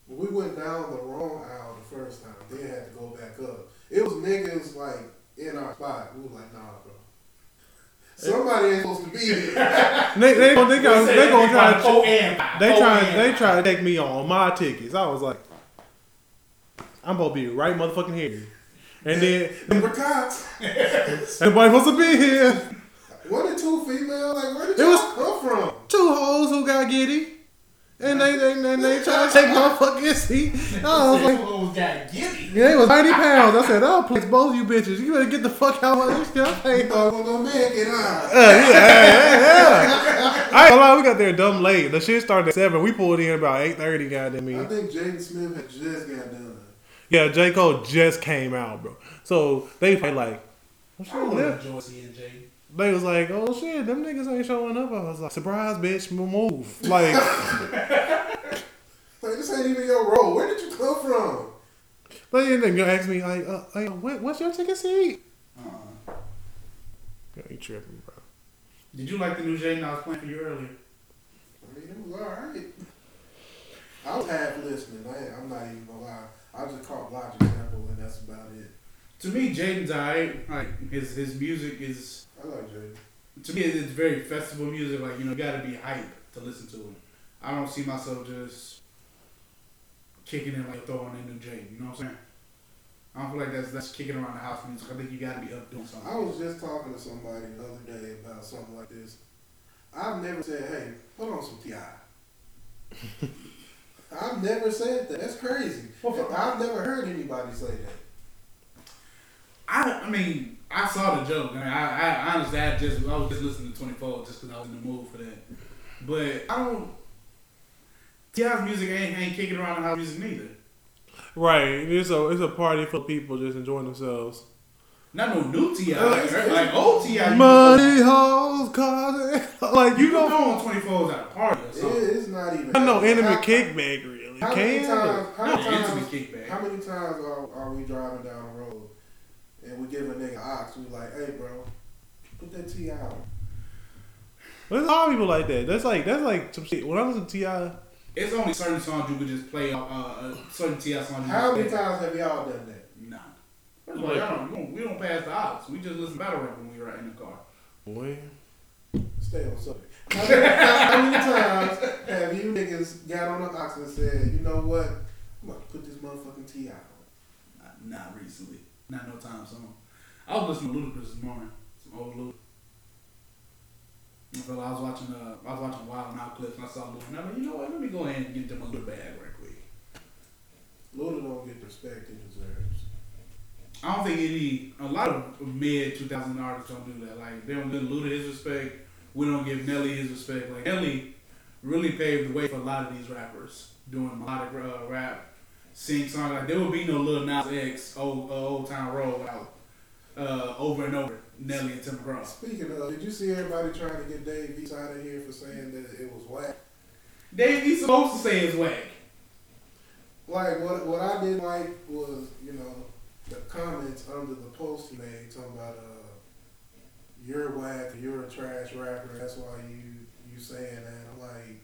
we went down the wrong aisle the first time, then had to go back up. It was niggas like in our spot. We was like, nah, bro. Somebody ain't supposed to be here. *laughs* They they gonna they gonna, they gonna try to four and five. they four try and they five. try to take me on my tickets. I was like, I'm to be right motherfucking here, and then Number cops. *laughs* everybody supposed to be here. What the two female? Like, where did It was- come from? Two hoes who got giddy, and they they they, they try to take my fucking seat. *laughs* I was like. Hoes got giddy. Yeah, they was 90 pounds. I said, I'll place both of you bitches. You better get the fuck out of this shit. I ain't thought we were gonna make it, huh? Uh, yeah, yeah, yeah. I lie, we got there dumb late. The shit started at 7. We pulled in about 8.30, goddamn me. I think Jaden Smith had just got done. Yeah, J. Cole just came out, bro. So they probably like, oh, I shit, want yeah. to enjoy seeing Jay. They was like, oh shit, them niggas ain't showing up. I was like, surprise, bitch, move. Like, *laughs* Like, this ain't even your role. Where did you come from? they then gonna ask me, like, uh, like what, what's your ticket seat? Uh-uh. Yeah, you tripping, bro. Did you like the new Jaden I was playing for you earlier? I mean, it was alright. I was half listening. I, I'm not even gonna lie. I just caught Logic sample and that's about it. To me, Jaden's alright. Like his his music is I like Jaden. to me it's very festival music. Like you know, you got to be hype to listen to him. I don't see myself just kicking in like throwing in the Jaden. You know what I'm saying? I don't feel like that's that's kicking around the house music. I think you got to be up doing something. I was just talking to somebody the other day about something like this. I've never said, "Hey, put on some Ti." *laughs* I've never said that. That's crazy. Well, for- I've never heard anybody say that. I, I mean, I saw the joke. I, mean, I, I honestly, I just, I was just listening to 24 just because I was in the mood for that. But I don't. Ti's music ain't, ain't kicking around the house music neither. Right. It's a it's a party for people just enjoying themselves. Not no new Ti, *laughs* like, like old Ti. Money hoes, cars, *laughs* like You you can know. go on 24s at a party or something. it's not even. I know How- intimate how- kickback really. How many Can times? How Not many times? kickback. How many times are, are we driving down the road and we give a nigga ox? We like, hey, bro, put that Ti out. There's a lot of people like that. That's like that's like some shit. When I listen to Ti, It's only certain songs you could just play. Uh, uh, certain Ti songs. How many times have y'all done that? Nah. First of all, y'all don't, we, don't, we don't pass the odds. We just listen to battle rap when we ride in the car. boy, Stay on subject. How many, how, how many times have you niggas got on the ox and said, you know what? I'm about to put this motherfucking Ti out. Not, not recently. Not no time soon. I was listening to Ludacris this morning. Some old Ludacris. I was watching uh I was watching Wild 'N Out clips and I saw Ludacris and I'm you know what, let me go ahead and get them a little bag right quick. Luda don't get the respect he deserves. I don't think any a lot of mid two thousand artists don't do that. Like they don't give Luda his respect. We don't give Nelly his respect. Like Nelly really paved the way for a lot of these rappers doing melodic uh, rap, sing song. Like there would be no Lil Nas X old uh, old town road without uh, over and over Nelly and Tim McGraw. Speaking of, did you see everybody trying to get Dave East out of here for saying that it was whack? Dave, he's supposed to say it's whack. Like what what I didn't like was you know the comments under the post he made talking about uh you're a whack, you're a trash rapper. That's why you you saying that. I'm like,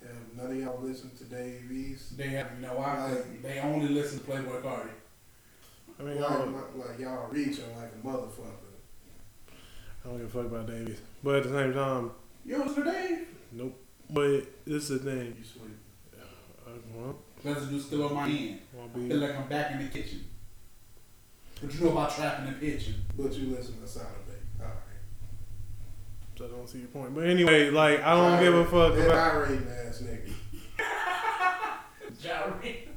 have none of y'all listened to Dave East? They have, you know why? 'Cause they only listen to Playboi Carti. I mean, I Like, don't, like y'all reaching like a motherfucker. I don't give a fuck about Dave East, but at the same time, You don't listen to Dave? nope. But this is the thing. You sweet. Uh, well, Residue still on my hand. I'll I be. feel like I'm back in the kitchen. What you know about trapping the kitchen? But you listen to Sound of Bay. Alright. So I don't see your point. But anyway, like I don't give a fuck That about. irate ass nigga. *laughs* Jerry.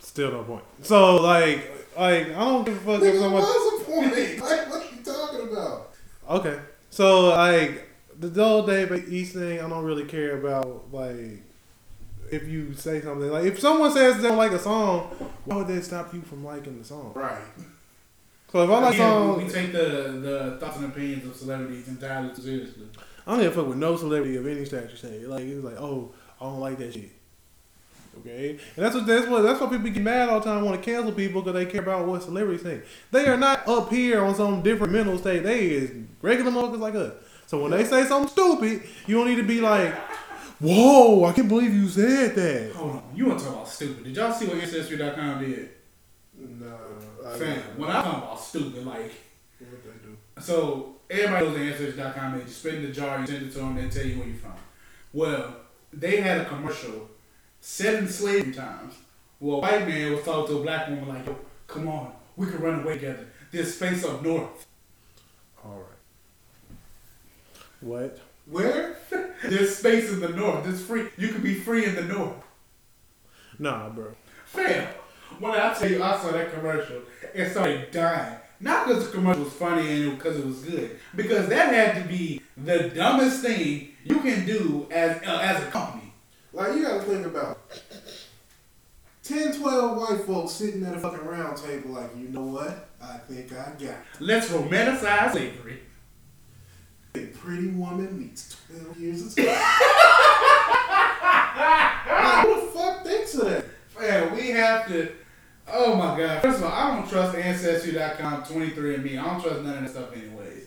Still no point. So like, like I don't give a fuck if Nigga, someone. what's the point? *laughs* Like, what are you talking about? Okay. So like the whole David East thing, I don't really care about like if you say something like if someone says they don't like a song, why would that stop you from liking the song? Right. So if I like Again, song, we take the, the thoughts and opinions of celebrities entirely too seriously. I don't give a fuck with no celebrity of any stature say like it's like oh I don't like that shit. Okay, and that's what that's what that's why people get mad all the time want to cancel people because they care about what celebrities think. They are not up here on some different mental state. They is regular motherfuckers like us. So when they say something stupid, you don't need to be like, "Whoa, I can't believe you said that." Hold on, you want to talk about stupid? Did y'all see what Ancestry.com did? No. Fam, when I talk about stupid, like What they do? So everybody knows the Ancestry.com. They just spit in the jar, you send it to them, they tell you where you're from. Well, they had a commercial set in slavery times where a white man was talking to a black woman like, "Yo, come on, we can run away together. This space up north. All right. What? Where? There's space in the north. There's free. You can be free in the north. Nah, bro. Fam, when I tell you I saw that commercial and started dying. Not because the commercial was funny and because it was good, because that had to be the dumbest thing you can do as uh, as a company. Like, you gotta think about it. 10, 12 white folks sitting at a fucking round table, like, you know what? I think I got it. Let's romanticize slavery. A pretty woman meets 12 years of *laughs* slavery. like, who the fuck thinks of that? Man, we have to. Oh my God! First of all, I don't trust Ancestry.com, 23andMe. I don't trust none of that stuff, anyways.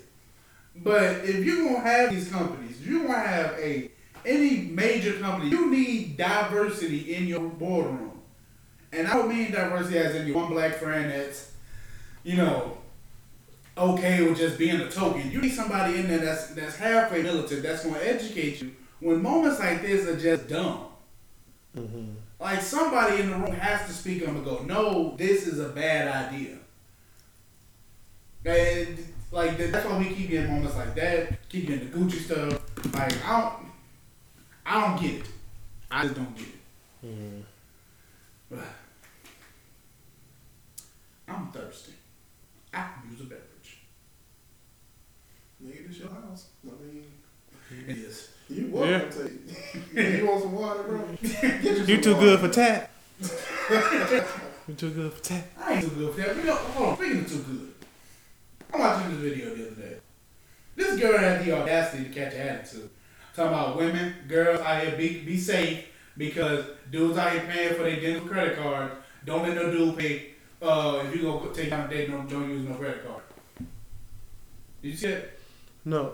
But if you're gonna have these companies, if you're gonna have a any major company, you need diversity in your boardroom. And I don't mean diversity as in your one black friend that's, you know, okay with just being a token. You need somebody in there that's that's halfway militant, that's gonna educate you when moments like this are just dumb. Mm-hmm. Like somebody in the room has to speak up and go, no, this is a bad idea. And like that's why we keep getting moments like that, keep getting the Gucci stuff. Like I don't, I don't get it. I just don't get it. Mm-hmm. But *sighs* I'm thirsty. I can beverage. Nigga, this your house. I mean, It is. you welcome to *laughs* You want some water, bro? *laughs* Get you, You too water. good for tap. *laughs* you too good for tap. I ain't too good for tap. You know, hold on, speaking of too good. I'm watching this video the other day. This girl had the audacity to catch an attitude. Talking about women, girls out here be be safe because dudes out here paying for their dental credit card. Don't let no dude pay uh if you go take you on a date, don't don't use no credit card. Did you see it? No.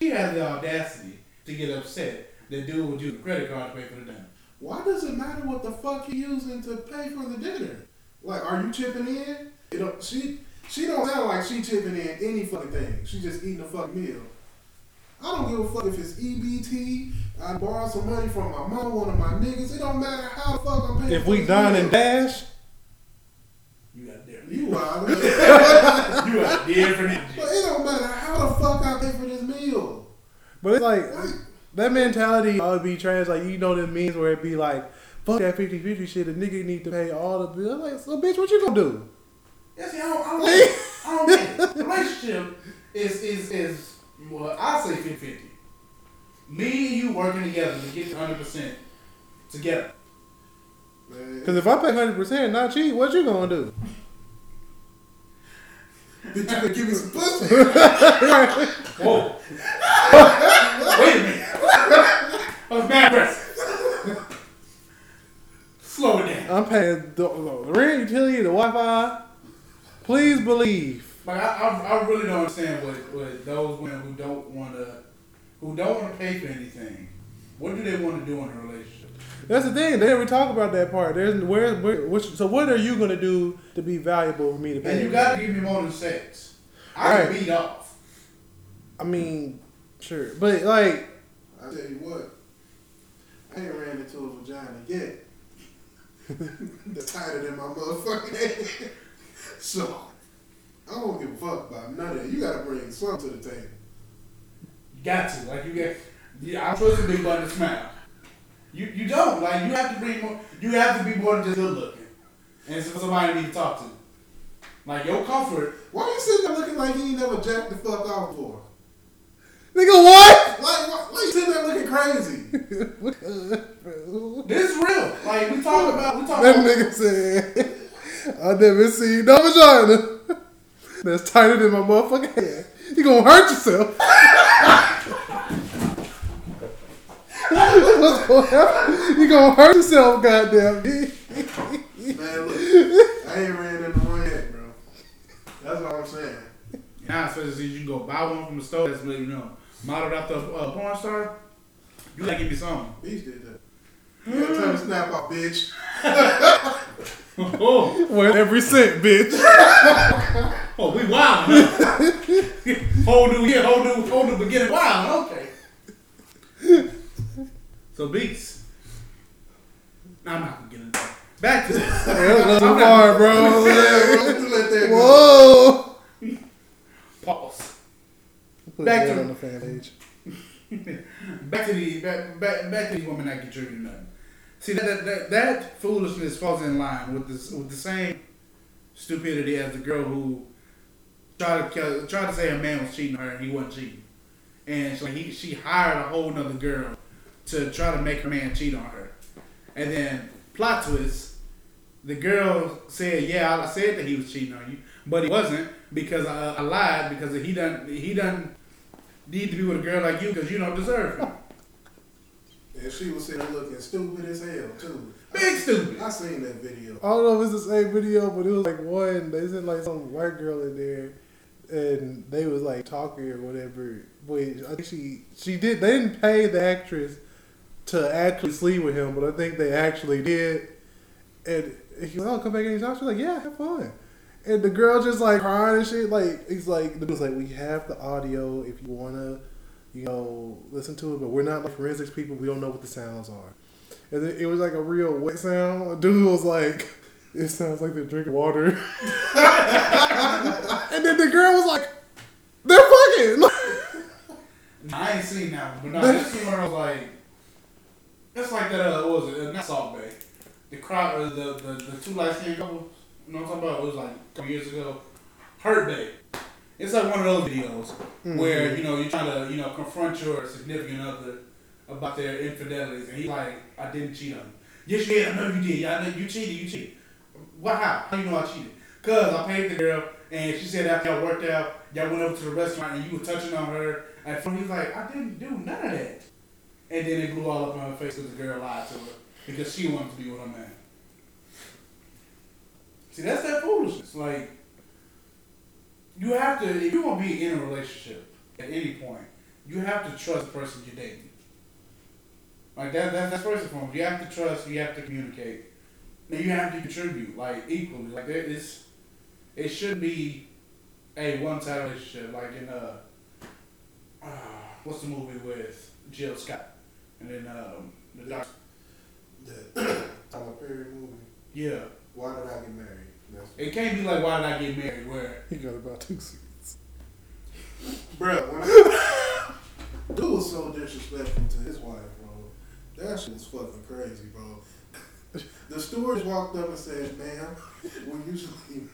She had the audacity to get upset that dude would use a credit card to pay for the dinner. Why does it matter what the fuck you using to pay for the dinner? Like, are you chipping in? You know, she she don't sound like she chipping in any fucking thing. She just eating a fucking meal. I don't give a fuck if it's EBT. I borrowed some money from my mom, one of my niggas. It don't matter how the fuck I'm paying. If we dine and dash, You got there. you are. *laughs* You got different but it don't matter fuck I pay for this meal. but it's like that mentality ought to be trash. Like you know the means where it be like, fuck that 50-50 shit. The nigga need to pay all the bills. Like, so bitch, what you gonna do? Yeah, see, I don't, I don't, I don't get it. Relationship is is is well, I say 50-50. Me and you working together to get hundred percent together. man, Because if I pay hundred percent, not cheap, what you gonna do? Bitch, you gonna give me some pussy? *laughs* Whoa! Wait a minute. Oh, I was mad aggressive. Slow it down. I'm paying the, the rent, utility, the Wi-Fi. Please believe. Like I, I, I really don't understand what, what those women who don't want to, who don't want to pay for anything. What do they want to do in a relationship? That's the thing. They never talk about that part. There's where, where which, so what are you gonna do to be valuable for me to pay? And you got to give me more than sex. I can Right. beat off. I mean, sure, but like, I tell you what, I ain't ran into a vagina yet. *laughs* That's tighter than my motherfucking head. so, I don't give a fuck about none of that. You gotta bring something to the table. You got to. Like you get. Yeah, I'm supposed to be button to smile. You you don't. Like you have to bring more. You have to be more than just good looking, and so somebody need to talk to. Like your comfort. Why are you sitting there looking like you ain't never jacked the fuck off before? nigga, what? Like, why, why you sitting there looking crazy? *laughs* This is real. Like we talk about. We talk that about. nigga said, *laughs* I never seen no vagina *laughs* that's tighter than my motherfucking head. You gonna hurt yourself. What's going on? You gonna hurt yourself, goddamn. Man, look, I ain't ran into one yet, bro. That's all I'm saying. Now, especially since you can go buy one from the store that's you know modeled after a uh, porn star. You gotta give me something. Beach did that. You gotta turn the snap off, bitch. oh, Worth every cent, bitch. oh, we wild. Huh? whole new year, whole new, whole new beginning. Wow. Okay. So beats. Nah, I'm not gonna get into that. Back to *laughs* this. That's a little far, bro. Yeah, bro, you let that go. Whoa. Pause. Put Back that to- on the fan page. *laughs* back to the back, back, back to these women that contribute nothing. See that, that that that foolishness falls in line with this with the same stupidity as the girl who tried to tried to say a man was cheating on her and he wasn't cheating, and she, he she hired a whole nother girl to try to make her man cheat on her, and then plot twist, the girl said, "Yeah, I said that he was cheating on you, but he wasn't because I, I lied because he done he done need to be with a girl like you because you don't deserve him." And she was sitting there looking stupid as hell, too. Big stupid. I seen that video. I don't know if it's the same video, but it was like one. They sent like some white girl in there, and they was like talking or whatever. But I think she she did. They didn't pay the actress to actually sleep with him, but I think they actually did. And he was like, "Oh, come back anytime." She's like, "Yeah, have fun." And the girl just like crying and shit. Like he's like, the dude's like, "We have the audio if you wanna." You know, listen to it, but we're not like forensics people. We don't know what the sounds are. and it was like a real wet sound. Dude was like, "It sounds like they're drinking water," *laughs* and then the girl was like, "They're fucking." *laughs* I ain't seen that one, but no, I seen I was like, it's like that. Uh, what was it? Uh, not Salt Bae. The crowd, uh, the, the the two light skinned couples. You know what I'm talking about? It was like a couple years ago. Hurt Bae. It's like one of those videos where you know you're trying to you know confront your significant other about their infidelities, and he's like, "I didn't cheat on you." Yes, you did. I know you did. Yeah, I know you cheated. You cheated. What? How? How you know I cheated? Cause I paid the girl, and she said after y'all worked out, y'all went over to the restaurant, and you were touching on her. And from he was like, "I didn't do none of that." And then it blew all up in her face because the girl lied to her because she wanted to be with her man. See, that's that foolishness. Like, you have to, if you want to be in a relationship at any point, you have to trust the person you're dating. Like that, that that's first and foremost. You have to trust. You have to communicate. And you have to contribute like equally. Like there is, it should be a one-sided relationship. Like in uh, uh, *sighs* what's the movie with Jill Scott and then um, the doc. The *coughs* Tyler Perry movie. Yeah, Why did I get married? That's, it can't be like why did I get married? Where he got about two seats. bro, when I, *laughs* dude was so disrespectful to his wife, bro. That shit was fucking crazy, bro. The stewards walked up and said, "Ma'am, we usually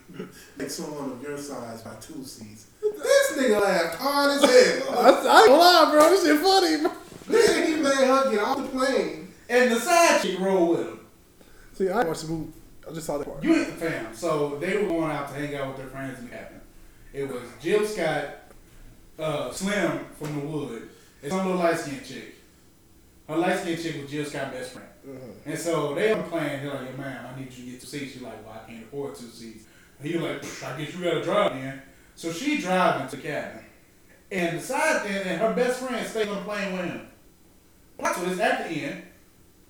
make someone of your size by two seats." This nigga laughed hard as I, hell. I ain't gonna lie, bro. This shit funny. Bro. Then he made her get off the plane. and the side chick rolled with him. See, I watched the movie. I just saw that part. You ain't the fam. So they were going out to hang out with their friends in the cabin. It was Jill Scott, uh, Slim from the Wood, and some little light skinned chick. Her light skinned chick was Jill Scott's best friend. Uh-huh. And so they on the plane, they're like, yo, man, I need you to get two seats. She's like, well, I can't afford two seats. And he was like, "Psh, I guess you gotta drive then. So she driving to the cabin. And the side and, and her best friend stayed on the plane with him. Plot twist at the end,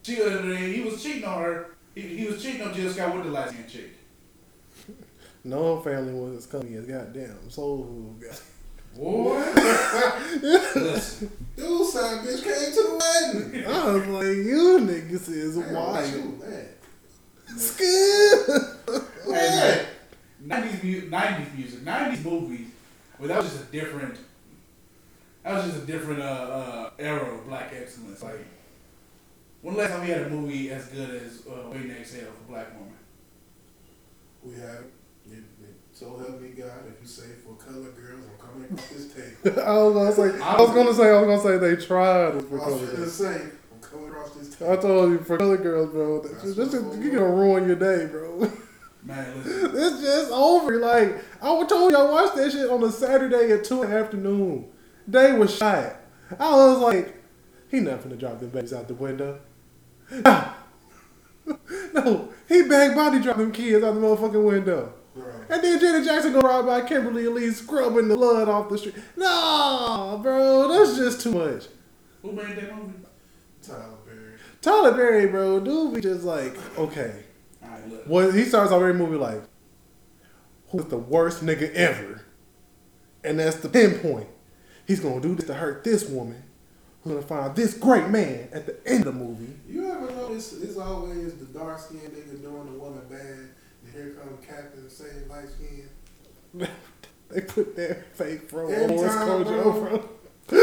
she uh, he was cheating on her. He, he was cheating on Jill Scott with the last skinned chick. No family was as coming as goddamn soul food. guy. *laughs* Boy, listen, Dude, side bitch came to the wedding. I was like, you niggas is Man, wild. shoot, man. Skid. hey, nineties mu- nineties music, nineties movies. Well, that was just a different. That was just a different uh, uh, era of black excellence. Like, when the last time we had a movie as good as uh, Waiting to Exhale for Black Woman? We have it. It- it- So help me God, if you say for color girls, I'm coming across this table. *laughs* I was gonna say, I was gonna say, I was gonna say they tried I was color gonna girls. say, I'm coming across this table. I told you for color girls, bro. That's just, that's just, you gonna ruin your day, bro. *laughs* Man, listen, It's just over. Like I told you, I watched that shit on a Saturday at two in the afternoon. Day was shot. I was like, he not finna drop them babies out the window. *laughs* no, he bag body drop them kids out the motherfucking window. Bro, And then Janet Jackson go ride by Kimberly Elise scrubbing the blood off the street. No, bro, that's just too much. who made that movie? Tyler Perry. Tyler Perry, bro, dude be just like, okay. Right, look. Well, he starts every movie like, who's the worst nigga ever? And that's the pinpoint. He's gonna do this to hurt this woman. Who's gonna find this great man at the end of the movie. You ever notice it's always the dark skinned nigga doing the woman bad, and here come Captain same light skin. *laughs* They put that fake bro Every time, Kojo bro. bro. Yeah.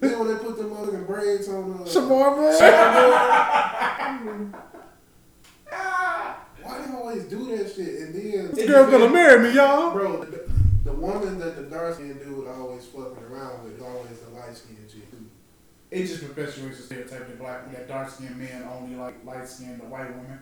Then *laughs* when they put them motherfucking braids on uh, Shemar bro. *laughs* Why they always do that shit? And then This girl gonna marry me, y'all. Bro, the, the woman that the dark skinned dude always fucking around with is always the light skinned chick. too. It just perpetuates the stereotype that black, that dark skinned men only like light skinned the white women.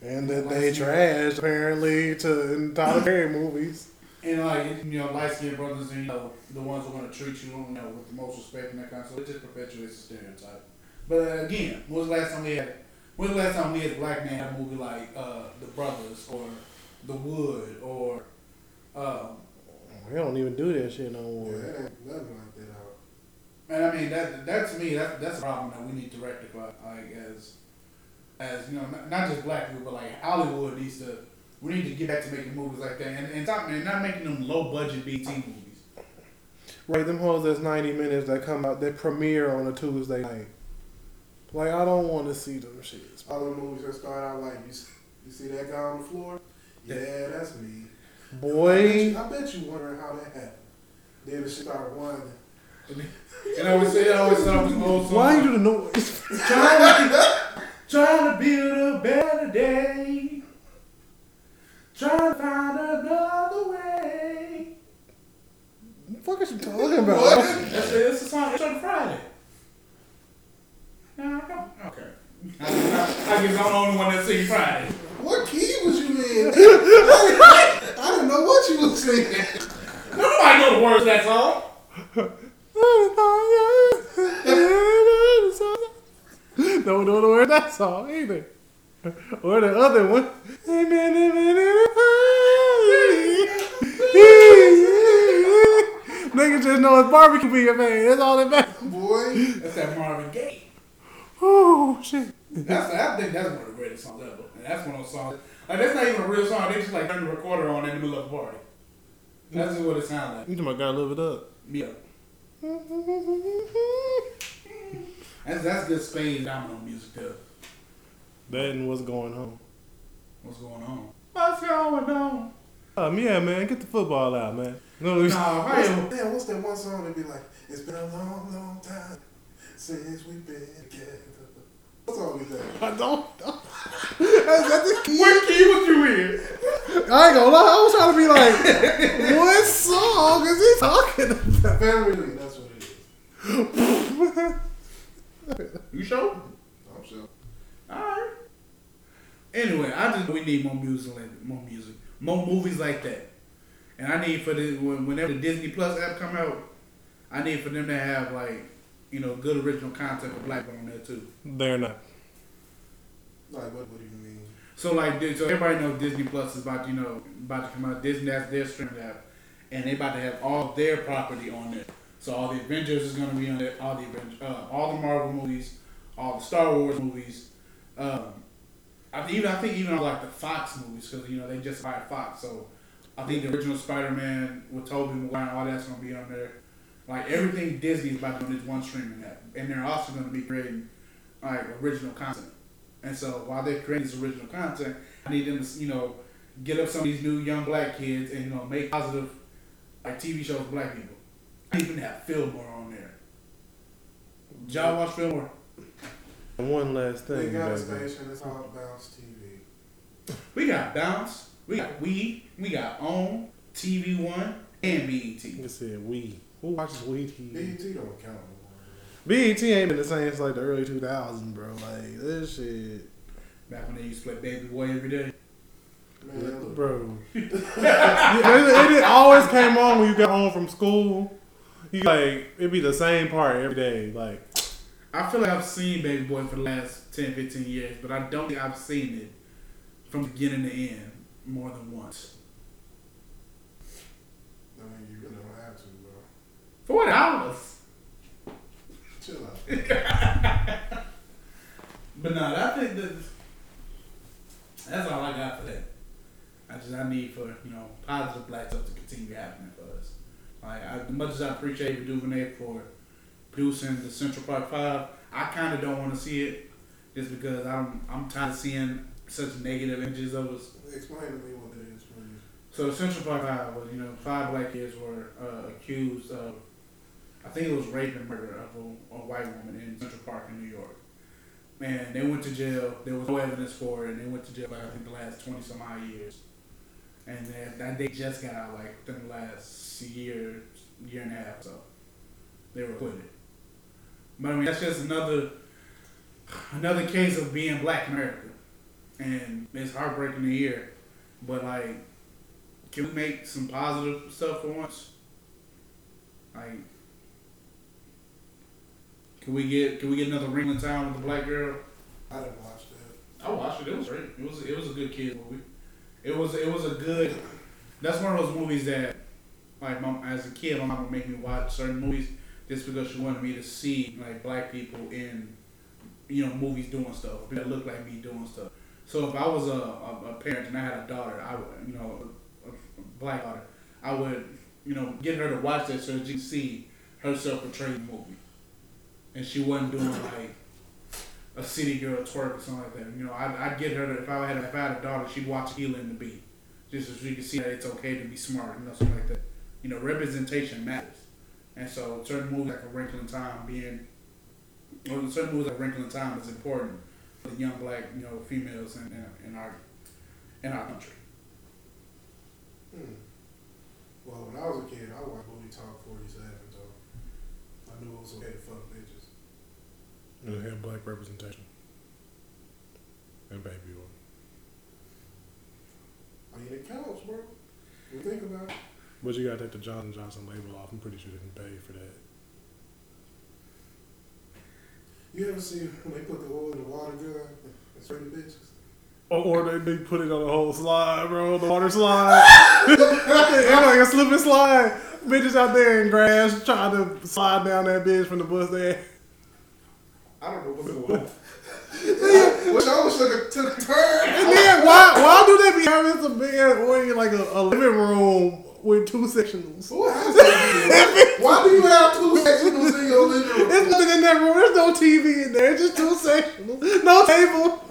And that they trash apparently to in Tyler *laughs* Perry movies. And like you know, light skinned brothers and you know the ones who want to treat you, you know, with the most respect and that kind of stuff. It just perpetuates the stereotype. But uh, again, when was the last time we had? When was the last time we had a black man have a movie like uh, The Brothers or The Wood or um, We don't even do that shit no Yeah, more. that ain't nothing like that out. And I mean that that to me that that's a problem that we need to rectify. Like as as you know, not, not just black people, but like Hollywood needs to. We need to get back to making movies like that, and and stop man, not making them low budget BT movies. Right, them hoes that's 90 minutes that come out, that premiere on a Tuesday night. Like I don't want to see them shits. All the movies that start out like you, you see that guy on the floor. Yeah, that's me. I Boy, I bet you wondering how that happened. Then it start winding. And I always say, I always thought it was old song. why you do the noise? *laughs* Trying to, trying to build a better day. Trying to find another way. What the fuck is you talking about? That's it. It's a song. It's on Friday. I. Okay. I, I, I guess I'm the only one that sings Friday. What key was you in? *laughs* I didn't know what you was singing. Nobody know the words of that song. Don't know the word of that song either. Or the other one. Nigga just know it's barbecue being made. That's all that matters. Boy, That's that Marvin Gaye. Oh shit. That's I think that's one of the greatest songs ever. And that's one of those songs. Like that's not even a real song. They just like turn the recorder on in the middle of a party. That's just what it sounds like. You talking about gotta live it up. Yeah. That's that's good Spain domino music too. That and what's going on. What's going on? What's going on? Um, yeah, man, get the football out, man. No, it's- Nah, what's, right. damn, what's that one song that be like, it's been a long, long time since we've been together. What song is that? I don't know. Is that the key? What key was you in? I ain't gonna lie, I was trying to be like, what song is he talking about? Family that's what it is. You sure? I'm sure. Alright. Anyway, I just we need more music, like, more music, more movies like that. And I need for the whenever the Disney Plus app come out, I need for them to have like you know good original content for black people on there too. They're not. Like, what, what do you mean? So like, so everybody knows Disney Plus is about you know about to come out. Disney that's their streaming app, and they about to have all their property on there. So all the Avengers is gonna be on there. All the Avengers, uh, all the Marvel movies, all the Star Wars movies. Um, I think even I think even like the Fox movies because you know they just buy Fox. So I think the original Spider Man with Tobey Maguire, all that's gonna be on there. Like everything Disney is about to do on this one streaming app, and they're also gonna be creating like original content. And so while they're creating this original content, I need them to, you know, get up some of these new young black kids and, you know, make positive, like, TV shows for black people. I even have Fillmore on there. Did y'all watch Fillmore? And one last They thing, got a baby. station, it's called Bounce TV. We got Bounce, we got We, we got OWN, TV One, and BET. You said we. Who watches we TV? BET don't count no BET ain't been the same since like the early 2000s, bro. Like this shit, Back when they used to play Baby Boy every day. Man, bro. *laughs* Yeah, it, it always came on when you got home from school. You like it'd be the same part every day. Like I feel like I've seen Baby Boy for the last 10, 15 years, but I don't think I've seen it from beginning to end more than once. I mean, you really don't have to, bro. Four dollars. Chill out. *laughs* But no, I think that that's all I got for that. I just I need for you know positive black stuff to continue happening for us. Like I, as much as I appreciate Duvernay for producing the Central Park Five, I kind of don't want to see it just because I'm I'm tired of seeing such negative images of us. Explain to me what it is, please. So the Central Park Five was, you know, five black kids were uh, accused of, I think it was rape and murder of a, a white woman in Central Park in New York. And they went to jail. There was no evidence for it, and they went to jail like I think the last twenty some odd years. And then that they just got out like the last year, year and a half. So they were acquitted. But I mean, that's just another another case of being black America, and it's heartbreaking to hear. But like, can we make some positive stuff for once? Like, can we get can we get another Wrinkle in Time with the black girl? I didn't watch that. I watched it. It was great. It was it was a good kid movie. It was it was a good. That's one of those movies that, like, mom, as a kid, my mom would make me watch certain movies just because she wanted me to see like black people in, you know, movies doing stuff that look like me doing stuff. So if I was a, a, a parent and I had a daughter, I would, you know, a, a black daughter, I would, you know, get her to watch that so she could see herself portrayed in the movie, and she wasn't doing like a city girl twerk or something like that. You know, I'd, I'd get her to, if I had a, if I had a daughter, she'd watch Akeelah and the Bee, just so she could see that it's okay to be smart, you know, like that. You know, representation matters, and so certain movies like A Wrinkle in Time being, well, certain movies like A Wrinkle in Time is important for the young black, you know, females in, in, in our in our country. Hmm. Well, when I was a kid, I watched Movie Talk 47, so I knew it was okay to fuck bitches. And it had black representation. And baby oil. I mean, it counts, bro. You think about it. But you gotta take the Johnson Johnson label off. I'm pretty sure they didn't pay for that. You ever see when they put the oil in the water gun and spray the bitches? Or, or they, they put it on the whole slide, bro, the water slide. *laughs* it's like a slip and slide. Bitches out there in grass trying to slide down that bitch from the bus there. I don't know what's going *laughs* on. Wish I was took a, took a turn. And then why why do they be having some big ass oil like a, a living room with two sectionals? Who has that? *laughs* Why do you have two sectionals in your living room? There's nothing in that room. There's no TV in there. It's just two sectionals. No table.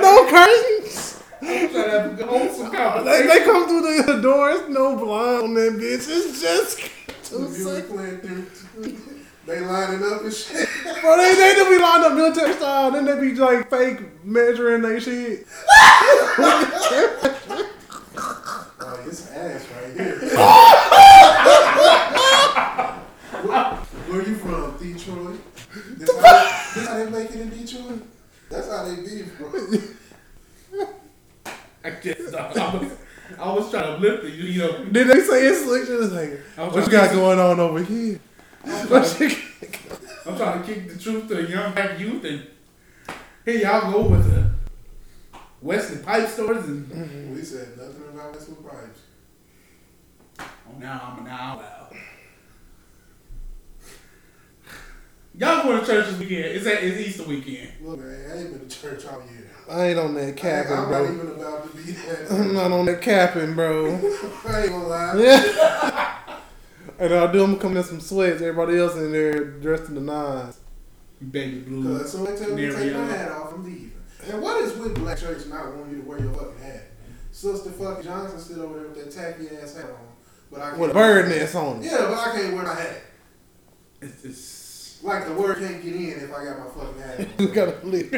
No curtains. I'm trying to have a wholesome They, they come through the doors. No blind on that bitch. It's just two sectionals. Be playing through. They lining up and shit. *laughs* Bro, they, they do be lined up military style, then they be like fake measuring they shit. Oh, it's ass right here. *laughs* Where, where you from? Detroit? This how, this how they make it in Detroit? That's how they be, bro. I guess I, I was, I was trying to uplift it. You, you know, Then they say it's like, it's like what you got going on over here? I'm trying, you I'm trying to kick the truth to the young black youth, and here y'all go with the Wesley pipe stores, and mm-hmm. We said nothing about this with pipes. oh, now I'm now wow. Y'all going to church this weekend? It's at it's Easter weekend. Look, man, I ain't been to church all year. I ain't on that I, capping, I'm not bro. even about to be that. I'm not on that capping, bro. *laughs* I ain't gonna lie. Yeah. *laughs* and I'll do them come in some sweats. Everybody else in there dressed in the nines. Baby blue. Cause somebody tell me to take my hat off, I'm leaving. And what is with black church not wanting you to wear your fucking hat? Sister fucking Johnson stood over there with that tacky ass hat on, but I can't. With a bird nest on it. Yeah, but I can't wear my hat. It's, it's Like the word can't get in if I got my fucking hat. *laughs* You on. gotta leave.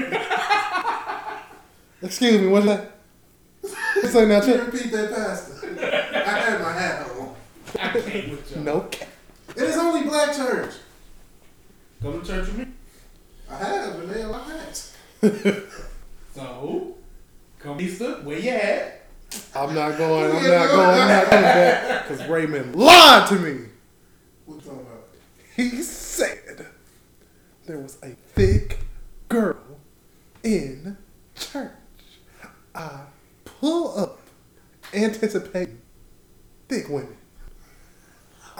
Excuse me, what's that? *laughs* What's that now, Can you repeat that, Pastor? I had my hat on. I can't with y'all. No cap. It is only black church. Go to church with me. I have, and they have my hats. So, come Easter, where you at? I'm not going. I'm not going. I'm not coming back because Raymond lied to me. What you talking about? He said there was a thick girl in church. I pull up, anticipating thick women.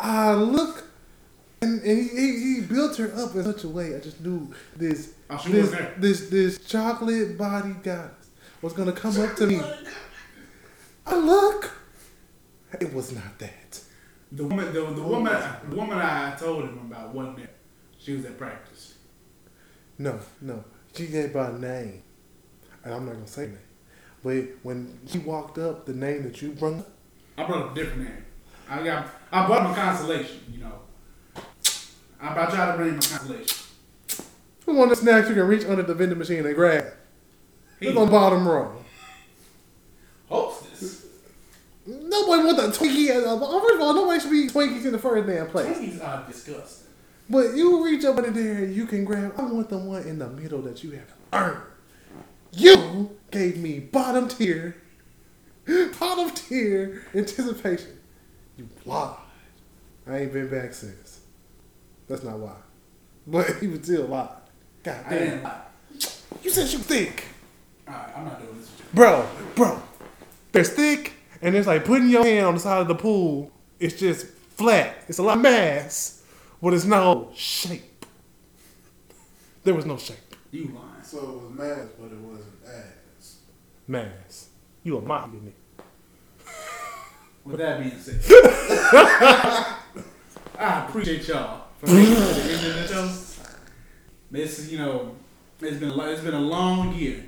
I look, and, and he, he, he built her up in such a way. I just knew this Oh, this, this this chocolate body goddess was gonna come up to me. I look. It was not that. The woman, the, the woman, the woman I told him about wasn't there. She was at practice. No, no. She gave by name. And I'm not gonna say name. But when he walked up, the name that you brought up, I brought up a different name. I got, I brought a consolation. You know, I'm about tried to bring a consolation. Who one of the snacks you can reach under the vending machine and grab. He It's on bottom row. hostess. Nobody wants a Twinkie. uh, First of all, nobody should be Twinkies in the first damn place. Twinkies are disgusting. But you reach up under there, and you can grab. I want the one in the middle that you have earned. You gave me bottom tier, *gasps* bottom tier anticipation. You lied. I ain't been back since. That's not why. But *laughs* he was still lied. God I damn. lie. You said you thick. Alright, I'm not doing this with. Bro, bro. There's thick, and it's like putting your hand on the side of the pool. It's just flat. It's a lot of mass, but it's no shape. There was no shape. You lying. So it was mass, but it wasn't ass. Mass. You a mob, you With that being said, *laughs* I appreciate y'all for *laughs* making it to the end of the show. This, you know, it's been a, it's been a long year,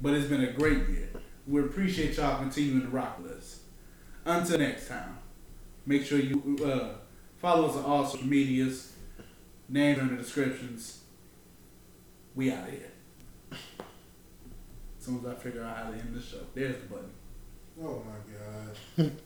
but it's been a great year. We appreciate y'all continuing to rock with us. Until next time, make sure you uh, follow us on all social medias. Names in the descriptions. We out of here. As soon as I figure out how to end the show, there's the button. Oh my god. *laughs*